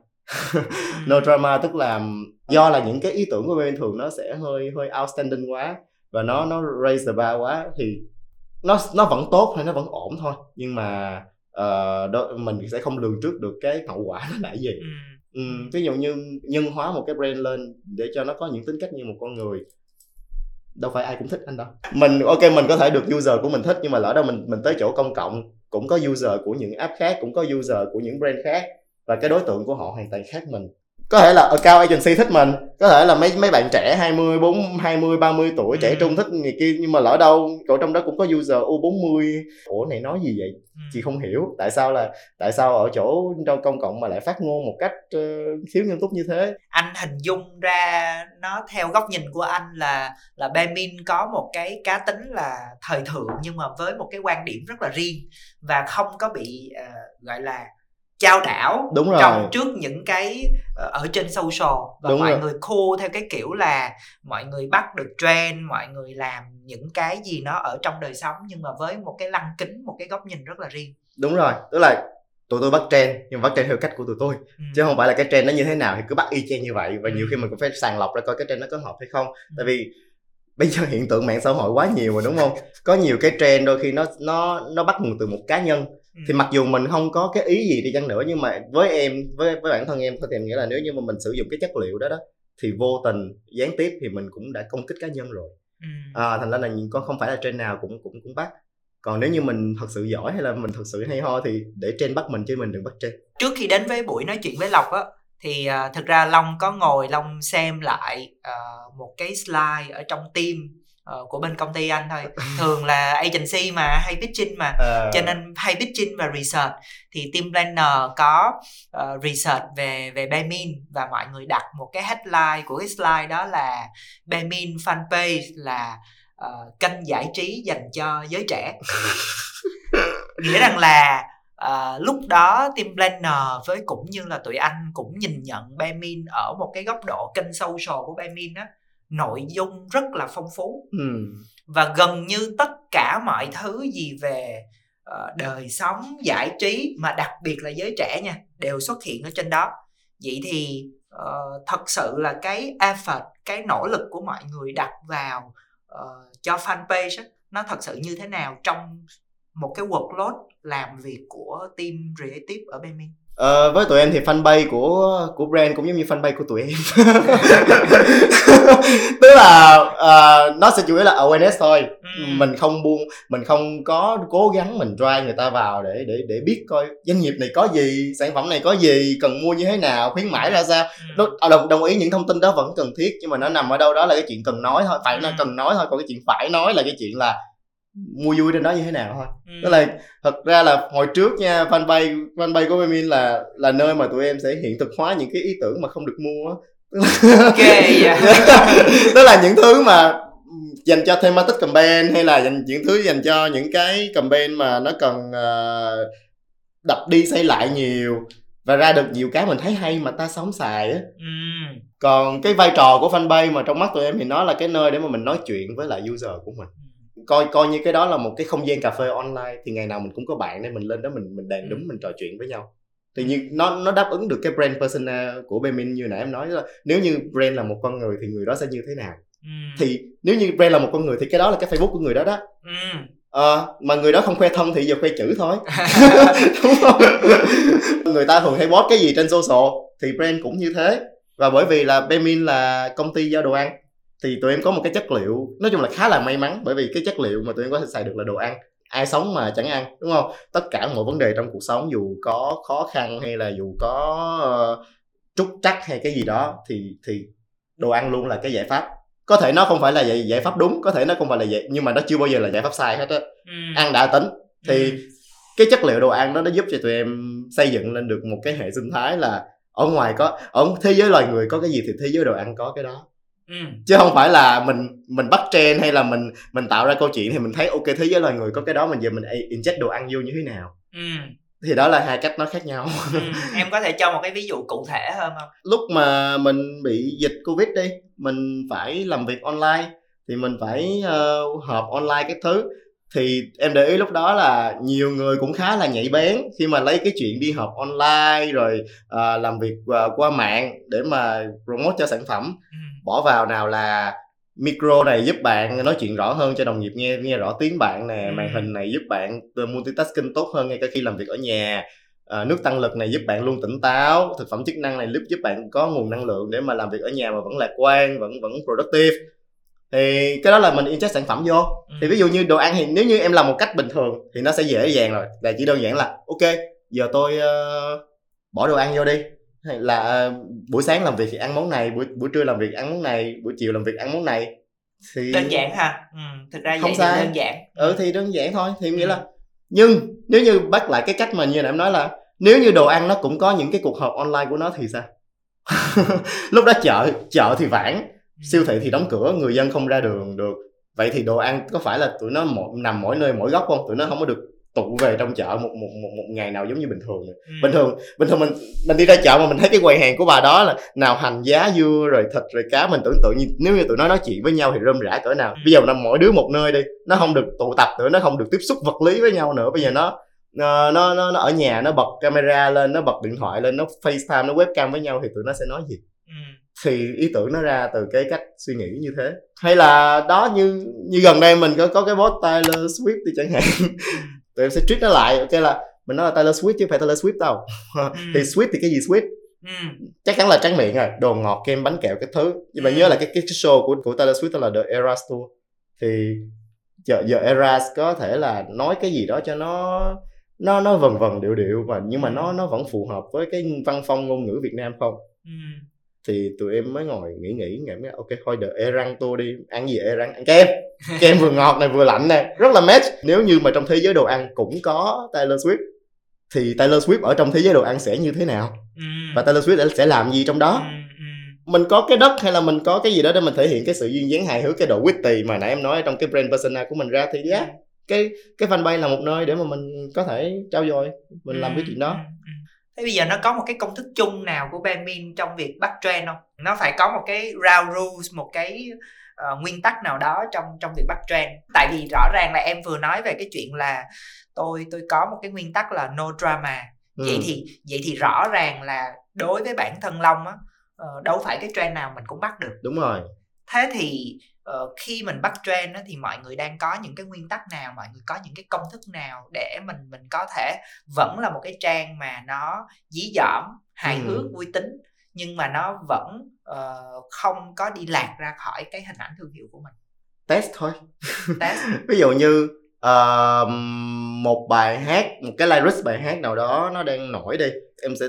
No drama tức là do là những cái ý tưởng của bên thường nó sẽ hơi hơi outstanding quá và nó nó raise the bar quá thì nó nó vẫn tốt hay nó vẫn ổn thôi. Nhưng mà uh, đó, mình sẽ không lường trước được cái hậu quả nó là gì. Ừ. Ừ, ví dụ như nhân hóa một cái brand lên để cho nó có những tính cách như một con người đâu phải ai cũng thích anh đâu. Mình ok mình có thể được user của mình thích nhưng mà lỡ đâu mình mình tới chỗ công cộng cũng có user của những app khác cũng có user của những brand khác và cái đối tượng của họ hoàn toàn khác mình có thể là cao agency thích mình có thể là mấy mấy bạn trẻ 20 4 20 30 tuổi ừ. trẻ trung thích người kia nhưng mà lỡ đâu chỗ trong đó cũng có user U40 ủa này nói gì vậy ừ. chị không hiểu tại sao là tại sao ở chỗ trong công cộng mà lại phát ngôn một cách uh, thiếu nghiêm túc như thế anh hình dung ra nó theo góc nhìn của anh là là Bemin có một cái cá tính là thời thượng nhưng mà với một cái quan điểm rất là riêng và không có bị uh, gọi là trao đảo đúng rồi. trong trước những cái ờ, ở trên social và đúng mọi rồi. người khô theo cái kiểu là mọi người bắt được trend mọi người làm những cái gì nó ở trong đời sống nhưng mà với một cái lăng kính một cái góc nhìn rất là riêng đúng rồi tức là tụi tôi bắt trend nhưng bắt trend theo cách của tụi tôi ừ. chứ không phải là cái trend nó như thế nào thì cứ bắt y chang như vậy và ừ. nhiều khi mình cũng phải sàng lọc ra coi cái trend nó có hợp hay không ừ. tại vì bây giờ hiện tượng mạng xã hội quá nhiều rồi đúng không có nhiều cái trend đôi khi nó nó nó bắt nguồn từ một cá nhân thì mặc dù mình không có cái ý gì đi chăng nữa nhưng mà với em với với bản thân em thôi thì em nghĩ là nếu như mà mình sử dụng cái chất liệu đó đó thì vô tình gián tiếp thì mình cũng đã công kích cá nhân rồi. Ừ. à, thành ra là có không phải là trên nào cũng cũng cũng bắt. Còn nếu như mình thật sự giỏi hay là mình thật sự hay ho thì để trên bắt mình chứ mình đừng bắt trên trước khi đến với buổi nói chuyện với lộc á thì uh, thực ra long có ngồi long xem lại uh, một cái slide ở trong team uh, của bên công ty anh thôi. Thường là agency mà hay pitching mà. Uh. cho nên hay pitching và research. Thì team planner có uh, research về về Bemin và mọi người đặt một cái headline của cái slide đó là Bemin fanpage là uh, kênh giải trí dành cho giới trẻ. Nghĩa rằng là uh, lúc đó team planner với cũng như là tụi anh cũng nhìn nhận Bemin ở một cái góc độ kênh social của Bemin á nội dung rất là phong phú. Ừ. và gần như tất cả mọi thứ gì về uh, đời sống giải trí mà đặc biệt là giới trẻ nha đều xuất hiện ở trên đó. Vậy thì uh, thật sự là cái effort cái nỗ lực của mọi người đặt vào uh, cho fanpage á, nó thật sự như thế nào trong một cái workload làm việc của team creative ở bên mình Ờ, với tụi em thì fanpage của của brand cũng giống như fanpage của tụi em tức là uh, nó sẽ chủ yếu là awareness thôi ừ. mình không buông mình không có cố gắng mình drive người ta vào để để để biết coi doanh nghiệp này có gì sản phẩm này có gì cần mua như thế nào khuyến mãi ra sao ừ. À, đồng đồng ý những thông tin đó vẫn cần thiết nhưng mà nó nằm ở đâu đó là cái chuyện cần nói thôi phải ừ. nó cần nói thôi còn cái chuyện phải nói là cái chuyện là mua vui trên đó như thế nào thôi ừ. tức là thật ra là hồi trước nha fanpage fanpage của Memin là là nơi mà tụi em sẽ hiện thực hóa những cái ý tưởng mà không được mua ok yeah. tức là những thứ mà dành cho thematic campaign hay là dành những thứ dành cho những cái campaign mà nó cần uh, đập đi xây lại nhiều và ra được nhiều cái mình thấy hay mà ta sống xài á ừ. còn cái vai trò của fanpage mà trong mắt tụi em thì nó là cái nơi để mà mình nói chuyện với lại user của mình coi coi như cái đó là một cái không gian cà phê online thì ngày nào mình cũng có bạn nên mình lên đó mình mình đàn đúng mình trò chuyện với nhau. Thì như nó nó đáp ứng được cái brand persona của Bemin như nãy em nói là nếu như brand là một con người thì người đó sẽ như thế nào? Ừ. thì nếu như brand là một con người thì cái đó là cái Facebook của người đó đó. Ừ. Ờ, mà người đó không khoe thân thì giờ khoe chữ thôi. Đúng không người ta thường hay post cái gì trên social thì brand cũng như thế. Và bởi vì là Bemin là công ty giao đồ ăn thì tụi em có một cái chất liệu nói chung là khá là may mắn bởi vì cái chất liệu mà tụi em có thể xài được là đồ ăn. Ai sống mà chẳng ăn đúng không? Tất cả mọi vấn đề trong cuộc sống dù có khó khăn hay là dù có uh, trúc trắc hay cái gì đó thì thì đồ ăn luôn là cái giải pháp. Có thể nó không phải là giải, giải pháp đúng có thể nó không phải là giải nhưng mà nó chưa bao giờ là giải pháp sai hết á. Ừ. ăn đã tính. Thì Ừ. cái chất liệu đồ ăn đó nó giúp cho tụi em xây dựng lên được một cái hệ sinh thái là ở ngoài có ở thế giới loài người có cái gì thì thế giới đồ ăn có cái đó Ừ. chứ không phải là mình mình bắt trend hay là mình mình tạo ra câu chuyện thì mình thấy ok thế giới loài người có cái đó mình giờ mình inject đồ ăn vô như thế nào Ừ. thì đó là hai cách nó khác nhau Ừ. em có thể cho một cái ví dụ cụ thể hơn không lúc mà mình bị dịch covid đi mình phải làm việc online thì mình phải uh, họp online các thứ thì em để ý lúc đó là nhiều người cũng khá là nhạy bén khi mà lấy cái chuyện đi họp online rồi uh, làm việc uh, qua mạng để mà promote cho sản phẩm ừ. Bỏ vào nào là micro này giúp bạn nói chuyện rõ hơn cho đồng nghiệp nghe nghe rõ tiếng bạn nè Ừ. màn hình này giúp bạn multitasking tốt hơn ngay cả khi làm việc ở nhà. À, nước tăng lực này giúp bạn luôn tỉnh táo thực phẩm chức năng này giúp giúp bạn có nguồn năng lượng để mà làm việc ở nhà mà vẫn lạc quan vẫn vẫn productive. Thì cái đó là mình inject sản phẩm vô. Ừ. thì ví dụ như đồ ăn thì nếu như em làm một cách bình thường thì nó sẽ dễ dàng rồi. Là chỉ đơn giản là ok giờ tôi ờ, bỏ đồ ăn vô đi hay là ờ, buổi sáng làm việc thì ăn món này buổi buổi trưa làm việc ăn món này buổi chiều làm việc ăn món này thì đơn giản ha ừ. thực ra Không sai. đơn giản ừ thì đơn giản thôi thì nghĩa Ừ. là nhưng nếu như bắt lại cái cách mà như là em nói là nếu như đồ ăn nó cũng có những cái cuộc họp online của nó thì sao lúc đó chợ chợ thì vãn Ừ. siêu thị thì đóng cửa người dân không ra đường được vậy thì đồ ăn có phải là tụi nó mỗi, nằm mỗi nơi mỗi góc không tụi nó không có được tụ về trong chợ một một một, một ngày nào giống như bình thường. Ừ. bình thường bình thường mình mình đi ra chợ mà mình thấy cái quầy hàng của bà đó là nào hành giá dưa rồi thịt rồi cá mình tưởng tượng như nếu như tụi nó nói chuyện với nhau thì rơm rã cỡ nào Ừ. bây giờ nằm mỗi đứa một nơi đi nó không được tụ tập nữa nó không được tiếp xúc vật lý với nhau nữa bây giờ nó nó nó nó, nó ở nhà nó bật camera lên nó bật điện thoại lên nó facetime nó webcam với nhau thì tụi nó sẽ nói gì Ừ. thì ý tưởng nó ra từ cái cách suy nghĩ như thế hay là đó như như gần đây mình có có cái post Taylor Swift đi chẳng hạn tụi em sẽ treat nó lại ok là mình nói là Taylor Swift chứ không phải Taylor Swift đâu thì Swift thì cái gì Swift Ừ. chắc chắn là tráng miệng rồi đồ ngọt kem bánh kẹo cái thứ nhưng mà Ừ. nhớ là cái cái show của của Taylor Swift là The Eras Tour thì giờ giờ Eras có thể là nói cái gì đó cho nó nó nó vần vần điệu điệu và nhưng mà nó nó vẫn phù hợp với cái văn phong ngôn ngữ Việt Nam không Ừ. thì tụi em mới ngồi nghĩ nghĩ nghĩ mới ok thôi đợi erang tour đi ăn gì erang ăn kem kem vừa ngọt này vừa lạnh này rất là match nếu như mà trong thế giới đồ ăn cũng có Taylor Swift thì Taylor Swift ở trong thế giới đồ ăn sẽ như thế nào Ừ. và Taylor Swift sẽ làm gì trong đó Ừ. Ừ. mình có cái đất hay là mình có cái gì đó để mình thể hiện cái sự duyên dáng hài hước cái độ witty mà nãy em nói trong cái brand persona của mình ra thì yeah, cái cái fanpage là một nơi để mà mình có thể trao dồi mình làm cái chuyện đó. Thế bây giờ nó có một cái công thức chung nào của Benmin trong việc bắt trend không? Nó phải có một cái round rules, một cái ờ, nguyên tắc nào đó trong trong việc bắt trend. Tại vì rõ ràng là em vừa nói về cái chuyện là tôi tôi có một cái nguyên tắc là no drama. Ừ. Vậy thì vậy thì rõ ràng là đối với bản thân Long á ờ, đâu phải cái trend nào mình cũng bắt được. đúng rồi Thế thì ờ, khi mình bắt trend á, thì mọi người đang có những cái nguyên tắc nào, mọi người có những cái công thức nào để mình mình có thể vẫn là một cái trang mà nó dí dỏm, hài Ừ. hước, vui tính nhưng mà nó vẫn ờ, không có đi lạc ra khỏi cái hình ảnh thương hiệu của mình. test thôi Test. ví dụ như ờ, một bài hát một cái lyrics bài hát nào đó nó đang nổi đi em sẽ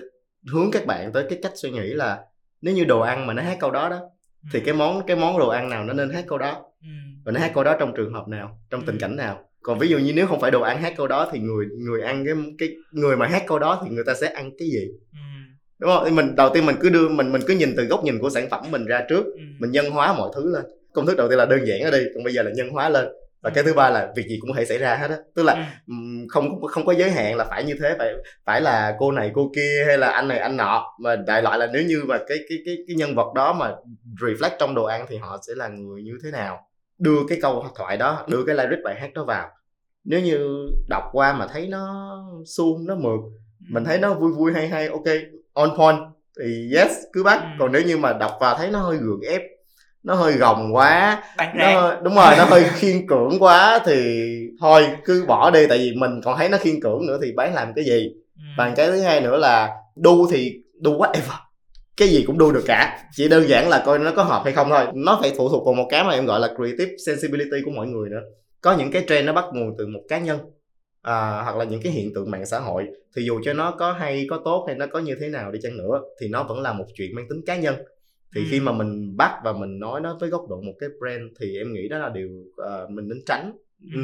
hướng các bạn tới cái cách suy nghĩ là nếu như đồ ăn mà nó hát câu đó đó thì cái món cái món đồ ăn nào nó nên hát câu đó Ừ. và nó hát câu đó trong trường hợp nào trong tình Ừ. cảnh nào còn ví dụ như nếu không phải đồ ăn hát câu đó thì người người ăn cái cái người mà hát câu đó thì người ta sẽ ăn cái gì Ừ. đúng không thì mình đầu tiên mình cứ đưa mình mình cứ nhìn từ góc nhìn của sản phẩm mình ra trước Ừ. mình nhân hóa mọi thứ lên công thức đầu tiên là đơn giản ở đây còn bây giờ là nhân hóa lên và cái thứ ba là việc gì cũng có thể xảy ra hết á. Tức là Ừ. không không có giới hạn là phải như thế phải phải là cô này cô kia hay là anh này anh nọ. Mà đại loại là nếu như mà cái cái cái cái nhân vật đó mà reflect trong đồ ăn thì họ sẽ là người như thế nào? Đưa cái câu thoại đó đưa cái lyric bài hát đó vào. Nếu như đọc qua mà thấy nó suông nó mượt mình thấy nó vui vui hay hay ok on point thì yes cứ bắt. Ừ. còn nếu như mà đọc vào thấy nó hơi gượng ép nó hơi gồng quá. Nó đúng rồi nó hơi khiên cưỡng quá thì thôi cứ bỏ đi tại vì mình còn thấy nó khiên cưỡng nữa thì bán làm cái gì? Ừ. và cái thứ hai nữa là đu thì đu whatever. Cái gì cũng đu được cả. Chỉ đơn giản là coi nó có hợp hay không thôi. Nó phải phụ thuộc vào một cái mà em gọi là creative sensibility của mọi người nữa. Có những cái trend nó bắt nguồn từ một cá nhân à, hoặc là những cái hiện tượng mạng xã hội. Thì dù cho nó có hay có tốt hay nó có như thế nào đi chăng nữa thì nó vẫn là một chuyện mang tính cá nhân thì Ừ. khi mà mình bắt và mình nói nó với góc độ một cái brand thì em nghĩ đó là điều ờ, mình nên tránh ừ.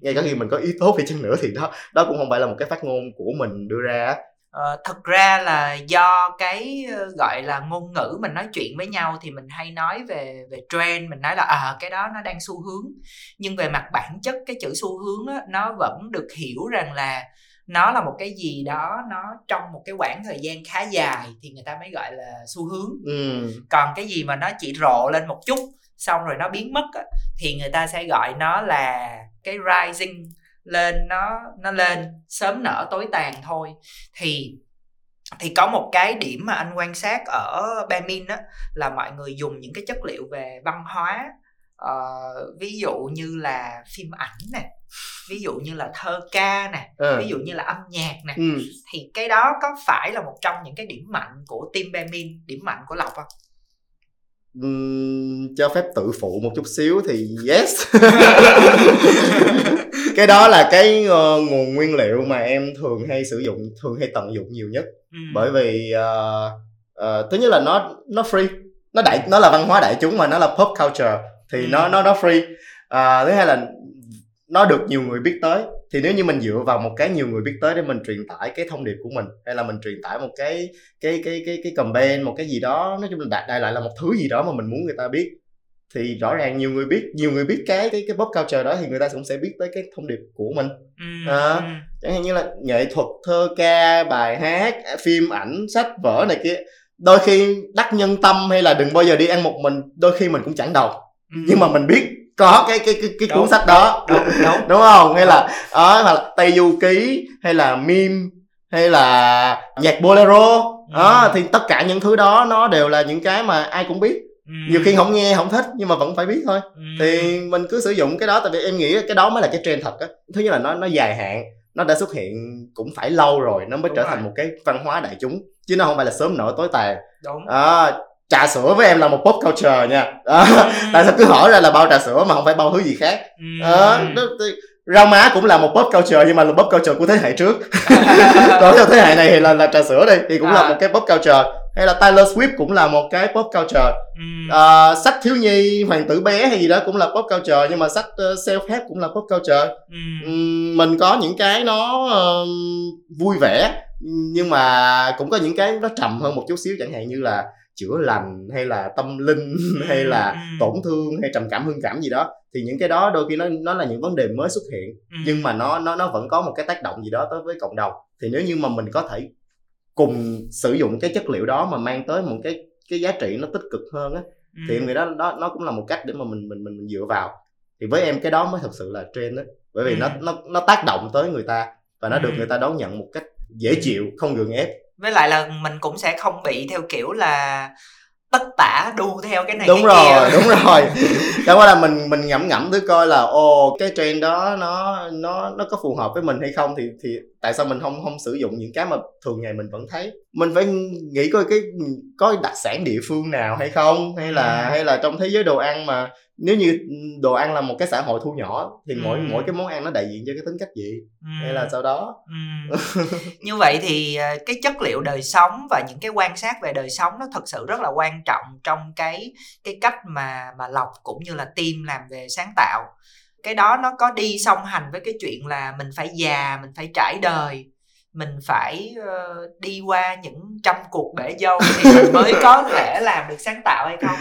ngay cả khi mình có ý tốt đi chăng nữa thì đó đó cũng không phải là một cái phát ngôn của mình đưa ra. Ờ, thật ra là do cái ờ, gọi là ngôn ngữ mình nói chuyện với nhau thì mình hay nói về về trend mình nói là à cái đó nó đang xu hướng nhưng về mặt bản chất cái chữ xu hướng á, nó vẫn được hiểu rằng là nó là một cái gì đó nó trong một cái khoảng thời gian khá dài thì người ta mới gọi là xu hướng ừ. còn cái gì mà nó chỉ rộ lên một chút xong rồi nó biến mất á, thì người ta sẽ gọi nó là cái rising lên nó nó lên sớm nở tối tàn thôi thì thì có một cái điểm mà anh quan sát ở Bemin á là mọi người dùng những cái chất liệu về văn hóa ờ, ví dụ như là phim ảnh nè ví dụ như là thơ ca nè Ờ. ví dụ như là âm nhạc nè Ừ. thì cái đó có phải là một trong những cái điểm mạnh của team Bemin điểm mạnh của Lộc không? Ừm, cho phép tự phụ một chút xíu thì yes cái đó là cái ờ, nguồn nguyên liệu mà em thường hay sử dụng thường hay tận dụng nhiều nhất Ừ. bởi vì ờ, ờ, thứ nhất là nó nó free nó đại nó là văn hóa đại chúng mà nó là pop culture thì Ừ. nó nó nó free À, thứ hai là nó được nhiều người biết tới. Thì nếu như mình dựa vào một cái nhiều người biết tới để mình truyền tải cái thông điệp của mình hay là mình truyền tải một cái cái cái cái cái campaign một cái gì đó nói chung là đại, đại lại là một thứ gì đó mà mình muốn người ta biết thì rõ ràng nhiều người biết nhiều người biết cái cái cái pop culture đó thì người ta cũng sẽ biết tới cái thông điệp của mình. À. chẳng hạn như là nghệ thuật thơ ca bài hát phim ảnh sách vở này kia đôi khi đắc nhân tâm hay là đừng bao giờ đi ăn một mình đôi khi mình cũng chẳng Ừ. nhưng mà mình biết có cái cái cái, cái cuốn Đúng, sách đó. Đúng đúng đúng. Không? Hay là đó hoặc là tây du ký hay là meme hay là nhạc bolero. Đó Ừ. thì tất cả những thứ đó nó đều là những cái mà ai cũng biết. Ừ. nhiều khi không nghe không thích nhưng mà vẫn phải biết thôi. Ừ. thì mình cứ sử dụng cái đó tại vì em nghĩ cái đó mới là cái trend thật á. Thứ nhất là nó nó dài hạn nó đã xuất hiện cũng phải lâu rồi nó mới Đúng trở rồi. thành một cái văn hóa đại chúng chứ nó không phải là sớm nở tối tàn. Đúng. À, trà sữa với em là một pop culture nha à, Ừ. tại sao cứ hỏi ra là bao trà sữa mà không phải bao thứ gì khác Ừ. Ờ, đó, rau má cũng là một pop culture nhưng mà là pop culture của thế hệ trước còn theo thế hệ này thì là là trà sữa đi thì cũng là À. một cái pop culture hay là Taylor Swift cũng là một cái pop culture Ừ. Ờ, sách thiếu nhi hoàng tử bé hay gì đó cũng là pop culture nhưng mà sách self help cũng là pop culture Ừ. Ừm, mình có những cái nó ờm, vui vẻ nhưng mà cũng có những cái nó trầm hơn một chút xíu chẳng hạn như là chữa lành hay là tâm linh hay là Ừ. tổn thương hay trầm cảm hương cảm gì đó thì những cái đó đôi khi nó nó là những vấn đề mới xuất hiện Ừ. nhưng mà nó nó nó vẫn có một cái tác động gì đó tới với cộng đồng thì nếu như mà mình có thể cùng sử dụng cái chất liệu đó mà mang tới một cái cái giá trị nó tích cực hơn á Ừ. thì em nghĩ đó, đó nó cũng là một cách để mà mình mình mình, mình dựa vào thì với em cái đó mới thật sự là trend đó bởi vì Ừ. nó nó nó tác động tới người ta và nó được Ừ. người ta đón nhận một cách dễ chịu không gượng ép với lại là mình cũng sẽ không bị theo kiểu là tất tả đu theo cái này đúng cái rồi kia đúng rồi. Qua là mình mình ngẫm ngẫm tới coi là ồ cái trend đó nó nó nó có phù hợp với mình hay không thì thì tại sao mình không không sử dụng những cái mà thường ngày mình vẫn thấy? Mình phải nghĩ coi cái có đặc sản địa phương nào hay không? Hay là Ừ. hay là trong thế giới đồ ăn mà nếu như đồ ăn là một cái xã hội thu nhỏ thì mỗi Ừ. mỗi cái món ăn nó đại diện cho cái tính cách gì Ừ. hay là sau đó Ừ. như vậy thì ờ, cái chất liệu đời sống và những cái quan sát về đời sống nó thật sự rất là quan trọng trong cái cái cách mà mà lọc cũng như là team làm về sáng tạo cái đó nó có đi song hành với cái chuyện là mình phải già mình phải trải đời mình phải ờ, đi qua những trăm cuộc bể dâu thì mình mới có thể làm được sáng tạo hay không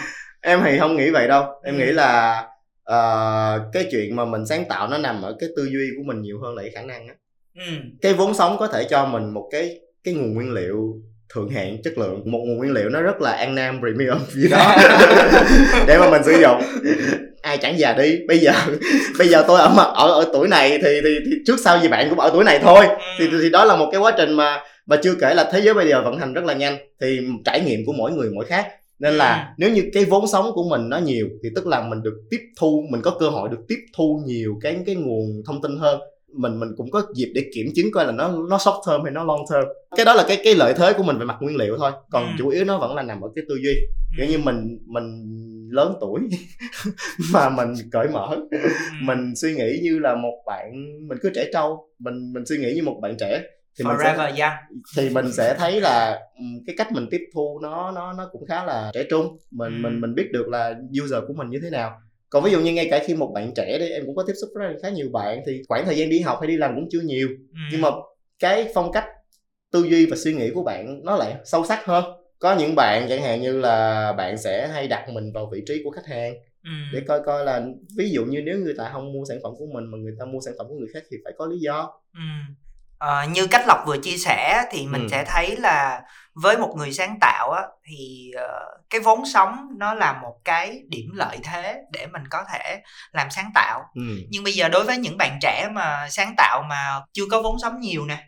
em thì không nghĩ vậy đâu. Em Ừ. nghĩ là ờ, cái chuyện mà mình sáng tạo nó nằm ở cái tư duy của mình nhiều hơn là cái khả năng á. Ừ. cái vốn sống có thể cho mình một cái cái nguồn nguyên liệu thượng hạng chất lượng một nguồn nguyên liệu nó rất là an nam premium gì đó. Để mà mình sử dụng. Ai chẳng già đi. Bây giờ bây giờ tôi ở mặt ở ở tuổi này thì, thì thì trước sau gì bạn cũng ở tuổi này thôi. Ừ. thì, thì đó là một cái quá trình mà mà chưa kể là thế giới bây giờ vận hành rất là nhanh. Thì trải nghiệm của mỗi người mỗi khác nên là Ừ. nếu như cái vốn sống của mình nó nhiều thì tức là mình được tiếp thu mình có cơ hội được tiếp thu nhiều cái cái nguồn thông tin hơn mình mình cũng có dịp để kiểm chứng coi là nó nó short term hay nó long term cái đó là cái cái lợi thế của mình về mặt nguyên liệu thôi còn Ừ. chủ yếu nó vẫn là nằm ở cái tư duy Ừ. kiểu như mình mình lớn tuổi mà mình cởi mở Ừ. mình suy nghĩ như là một bạn mình cứ trẻ trâu mình mình suy nghĩ như một bạn trẻ thì mình sẽ forever young thì mình sẽ thấy là ừm, cái cách mình tiếp thu nó nó nó cũng khá là trẻ trung mình Ừ. mình mình biết được là user của mình như thế nào còn ví dụ như ngay cả khi một bạn trẻ đi em cũng có tiếp xúc với khá nhiều bạn thì khoảng thời gian đi học hay đi làm cũng chưa nhiều Ừ. nhưng mà cái phong cách tư duy và suy nghĩ của bạn nó lại sâu sắc hơn có những bạn chẳng hạn như là bạn sẽ hay đặt mình vào vị trí của khách hàng Ừ. để coi coi là ví dụ như nếu người ta không mua sản phẩm của mình mà người ta mua sản phẩm của người khác thì phải có lý do Ừ. Ờ, như cách lộc vừa chia sẻ thì mình Ừ. sẽ thấy là với một người sáng tạo á, thì ờ, cái vốn sống nó là một cái điểm lợi thế để mình có thể làm sáng tạo ừ. nhưng bây giờ đối với những bạn trẻ mà sáng tạo mà chưa có vốn sống nhiều nè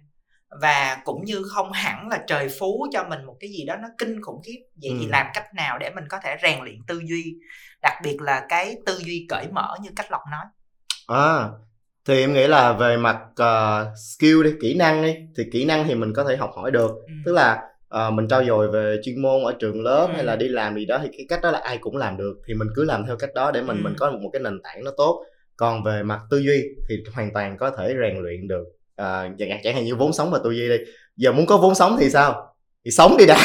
và cũng như không hẳn là trời phú cho mình một cái gì đó nó kinh khủng khiếp vậy thì Ừ. làm cách nào để mình có thể rèn luyện tư duy đặc biệt là cái tư duy cởi mở như cách lộc nói À, thì em nghĩ là về mặt ờ, skill đi, kỹ năng đi, thì kỹ năng thì mình có thể học hỏi được. Ừ. Tức là ờ, mình trau dồi về chuyên môn ở trường lớp Ừ. hay là đi làm gì đó thì cái cách đó là ai cũng làm được thì mình cứ làm theo cách đó để mình Ừ. mình có một cái nền tảng nó tốt. Còn về mặt tư duy thì hoàn toàn có thể rèn luyện được. Hạn- chẳng hạn như vốn sống và tư duy đi. Giờ muốn có vốn sống thì sao? Thì sống đi đã.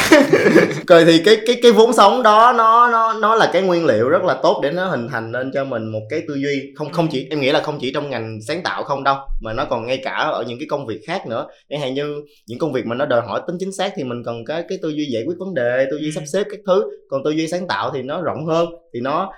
Rồi thì cái cái cái vốn sống đó nó nó nó là cái nguyên liệu rất là tốt để nó hình thành nên cho mình một cái tư duy không không chỉ em nghĩ là không chỉ trong ngành sáng tạo không đâu mà nó còn ngay cả ở những cái công việc khác nữa chẳng hạn như những công việc mà nó đòi hỏi tính chính xác thì mình cần cái cái tư duy giải quyết vấn đề tư duy Ừ. sắp xếp các thứ còn tư duy sáng tạo thì nó rộng hơn thì nó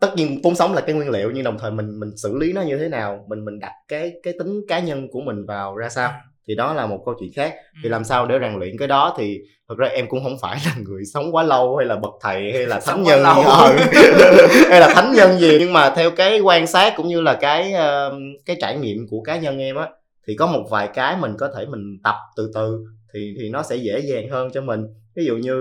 tất nhiên vốn sống là cái nguyên liệu nhưng đồng thời mình mình xử lý nó như thế nào mình mình đặt cái cái tính cá nhân của mình vào ra sao thì đó là một câu chuyện khác. Ừ. thì làm sao để rèn luyện cái đó thì thật ra em cũng không phải là người sống quá lâu hay là bậc thầy hay là thánh nhân lâu. hay là thánh nhân gì. Nhưng mà theo cái quan sát cũng như là cái ờ, cái trải nghiệm của cá nhân em á thì có một vài cái mình có thể mình tập từ từ thì thì nó sẽ dễ dàng hơn cho mình. Ví dụ như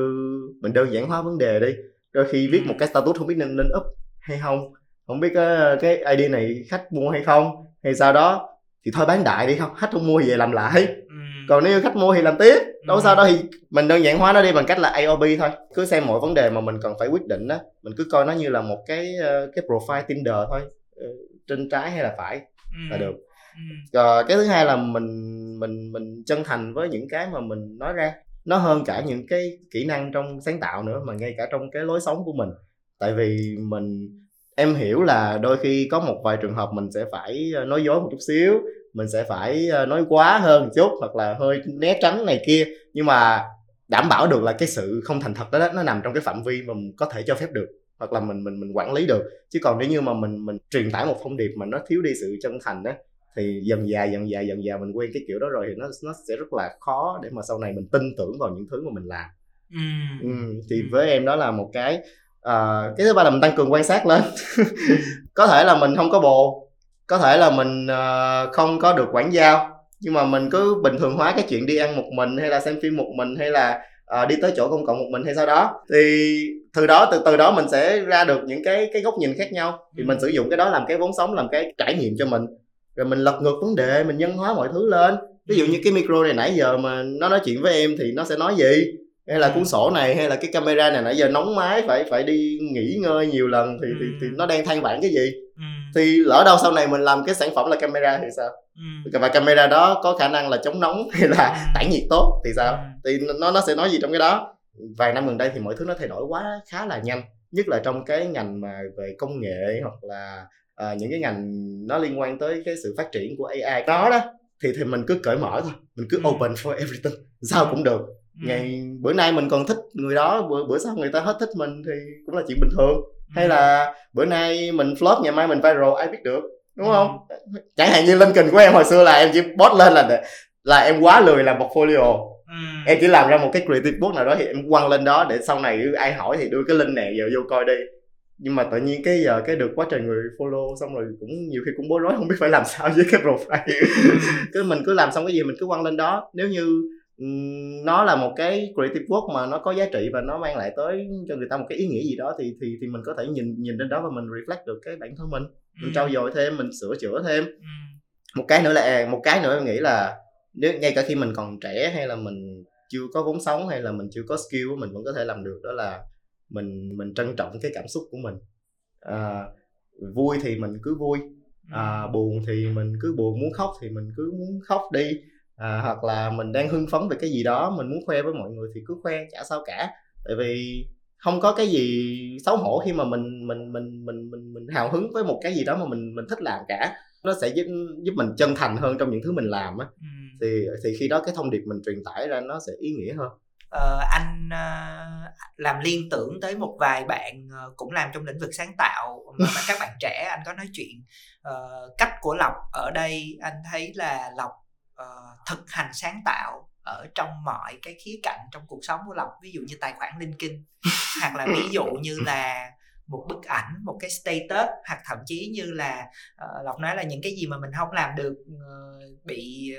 mình đơn giản hóa vấn đề đi. Đôi khi viết một cái status không biết nên nên up hay không. Không biết ờ, cái id này khách mua hay không hay sao đó thì thôi bán đại đi không khách không mua thì về làm lại Ừ. còn nếu khách mua thì làm tiếp đâu Ừ. sao đâu thì mình đơn giản hóa nó đi bằng cách là AOB thôi cứ xem mọi vấn đề mà mình cần phải quyết định á mình cứ coi nó như là một cái ờ, cái profile Tinder thôi Ờ, trên trái hay là phải Ừ. là được Ừ. rồi cái thứ hai là mình mình mình chân thành với những cái mà mình nói ra nó hơn cả những cái kỹ năng trong sáng tạo nữa mà ngay cả trong cái lối sống của mình tại vì mình em hiểu là đôi khi có một vài trường hợp mình sẽ phải ờ, nói dối một chút xíu mình sẽ phải ờ, nói quá hơn một chút hoặc là hơi né tránh này kia. Nhưng mà đảm bảo được là cái sự không thành thật đó, đó nó nằm trong cái phạm vi mà mình có thể cho phép được hoặc là mình mình mình quản lý được. Chứ còn nếu như mà mình mình truyền tải một thông điệp mà nó thiếu đi sự chân thành đó thì dần dà dần dà dần dà mình quen cái kiểu đó rồi thì nó nó sẽ rất là khó để mà sau này mình tin tưởng vào những thứ mà mình làm. Ừ. ừ, thì với em đó là một cái à, cái thứ ba là mình tăng cường quan sát lên. Có thể là mình không có bồ có thể là mình ờ, không có được quản giao nhưng mà mình cứ bình thường hóa cái chuyện đi ăn một mình hay là xem phim một mình hay là ờ, đi tới chỗ công cộng một mình hay sao đó. Thì từ đó từ từ đó mình sẽ ra được những cái cái góc nhìn khác nhau. Thì mình sử dụng cái đó làm cái vốn sống làm cái trải nghiệm cho mình. Rồi mình lật ngược vấn đề mình nhân hóa mọi thứ lên. Ví dụ như cái micro này nãy giờ mà nó nói chuyện với em thì nó sẽ nói gì? Hay là cuốn sổ này hay là cái camera này nãy giờ nóng máy phải phải đi nghỉ ngơi nhiều lần thì, thì, thì nó đang than vãn cái gì? Ừ. thì lỡ đâu sau này mình làm cái sản phẩm là camera thì sao Ừ. và camera đó có khả năng là chống nóng hay là Ừ. tản nhiệt tốt thì sao Ừ. thì nó nó sẽ nói gì trong cái đó vài năm gần đây thì mọi thứ nó thay đổi quá khá là nhanh nhất là trong cái ngành mà về công nghệ hoặc là à, những cái ngành nó liên quan tới cái sự phát triển của AI đó đó thì thì mình cứ cởi mở thôi mình cứ Ừ. open for everything sao cũng được Ừ. ngày bữa nay mình còn thích người đó bữa, bữa sau người ta hết thích mình thì cũng là chuyện bình thường. Hay là bữa nay mình flop ngày mai mình viral ai biết được đúng Ừ. không? Chẳng hạn như Lincoln của em hồi xưa là em chỉ post lên là để- là em quá lười làm portfolio. Ừ. em chỉ làm ra một cái creative book nào đó thì em quăng lên đó để sau này ai hỏi thì đưa cái link này vào vô coi đi. Nhưng mà tự nhiên cái giờ cái được quá trời người follow xong rồi cũng nhiều khi cũng bối rối không biết phải làm sao với cái profile. Cứ mình cứ làm xong cái gì mình cứ quăng lên đó. Nếu như nó là một cái creative work mà nó có giá trị và nó mang lại tới cho người ta một cái ý nghĩa gì đó thì thì thì mình có thể nhìn nhìn lên đó và mình reflect được cái bản thân mình. Mình trau dồi thêm mình sửa chữa thêm. Một cái nữa là à, một cái nữa em nghĩ là nếu ngay cả khi mình còn trẻ hay là mình chưa có vốn sống hay là mình chưa có skill mình vẫn có thể làm được đó là mình mình trân trọng cái cảm xúc của mình. À, vui thì mình cứ vui à, buồn thì mình cứ buồn muốn khóc thì mình cứ muốn khóc đi à, hoặc là mình đang hưng phấn về cái gì đó mình muốn khoe với mọi người thì cứ khoe chả sao cả. Tại vì không có cái gì xấu hổ khi mà mình mình mình mình mình mình hào hứng với một cái gì đó mà mình mình thích làm cả. Nó sẽ giúp giúp mình chân thành hơn trong những thứ mình làm á. Ừ. thì thì khi đó cái thông điệp mình truyền tải ra nó sẽ ý nghĩa hơn. Uh, anh uh, làm liên tưởng tới một vài bạn uh, cũng làm trong lĩnh vực sáng tạo mà các bạn trẻ anh có nói chuyện uh, cách của lộc ở đây anh thấy là lộc uh, thực hành sáng tạo ở trong mọi cái khía cạnh trong cuộc sống của lộc ví dụ như tài khoản linkedin hoặc là ví dụ như là một bức ảnh một cái status hoặc thậm chí như là uh, lộc nói là những cái gì mà mình không làm được uh, bị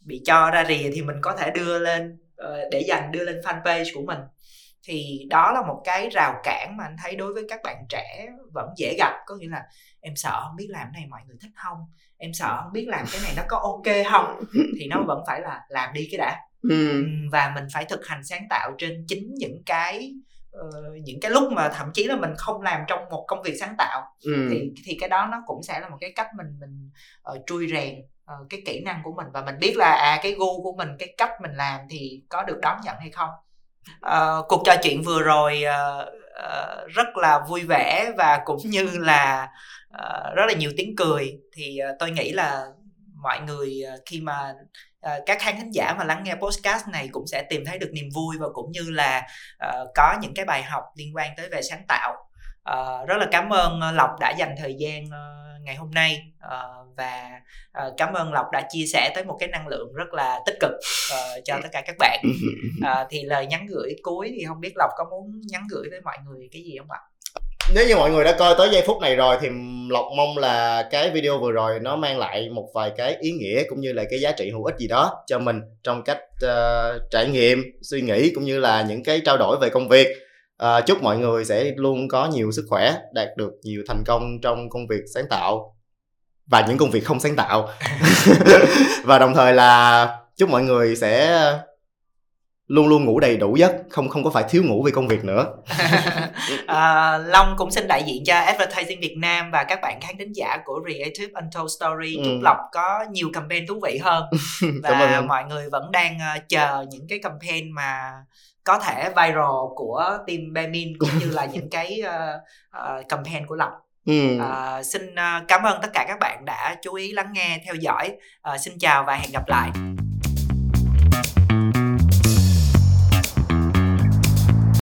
bị cho ra rìa thì mình có thể đưa lên uh, để dành đưa lên fanpage của mình. Thì đó là một cái rào cản mà anh thấy đối với các bạn trẻ vẫn dễ gặp có nghĩa là em sợ không biết làm cái này mọi người thích không? Em sợ không biết làm cái này nó có ok không? Thì nó vẫn phải là làm đi cái đã. Ừ. và mình phải thực hành sáng tạo trên chính những cái uh, những cái lúc mà thậm chí là mình không làm trong một công việc sáng tạo. Ừ. thì thì cái đó nó cũng sẽ là một cái cách mình mình uh, trui rèn uh, cái kỹ năng của mình. Và mình biết là à cái gu của mình cái cách mình làm thì có được đón nhận hay không. Uh, cuộc trò chuyện vừa rồi uh, uh, rất là vui vẻ và cũng như là uh, rất là nhiều tiếng cười. Thì uh, tôi nghĩ là mọi người uh, khi mà uh, các khán thính giả mà lắng nghe podcast này cũng sẽ tìm thấy được niềm vui và cũng như là uh, có những cái bài học liên quan tới về sáng tạo uh, rất là cảm ơn ờ, lộc đã dành thời gian uh, ngày hôm nay. Uh, và uh, cảm ơn lộc đã chia sẻ tới một cái năng lượng rất là tích cực uh, cho tất cả các bạn. Uh, thì lời nhắn gửi cuối thì không biết lộc có muốn nhắn gửi với mọi người cái gì không ạ? Nếu như mọi người đã coi tới giây phút này rồi thì lộc mong là cái video vừa rồi nó mang lại một vài cái ý nghĩa cũng như là cái giá trị hữu ích gì đó cho mình trong cách uh, trải nghiệm suy nghĩ cũng như là những cái trao đổi về công việc uh, chúc mọi người sẽ luôn có nhiều sức khỏe đạt được nhiều thành công trong công việc sáng tạo và những công việc không sáng tạo. Và đồng thời là chúc mọi người sẽ luôn luôn ngủ đầy đủ giấc không không có phải thiếu ngủ vì công việc nữa. À, long cũng xin đại diện cho advertising việt nam và các bạn khán thính giả của creative untold story ừ. chúc lộc có nhiều campaign thú vị hơn. Và mọi người vẫn đang uh, chờ những cái campaign mà có thể viral của team Bemin cũng như là những cái uh, uh, campaign của lộc Ừ. À, xin cảm ơn tất cả các bạn đã chú ý lắng nghe theo dõi. Uh, xin chào và hẹn gặp lại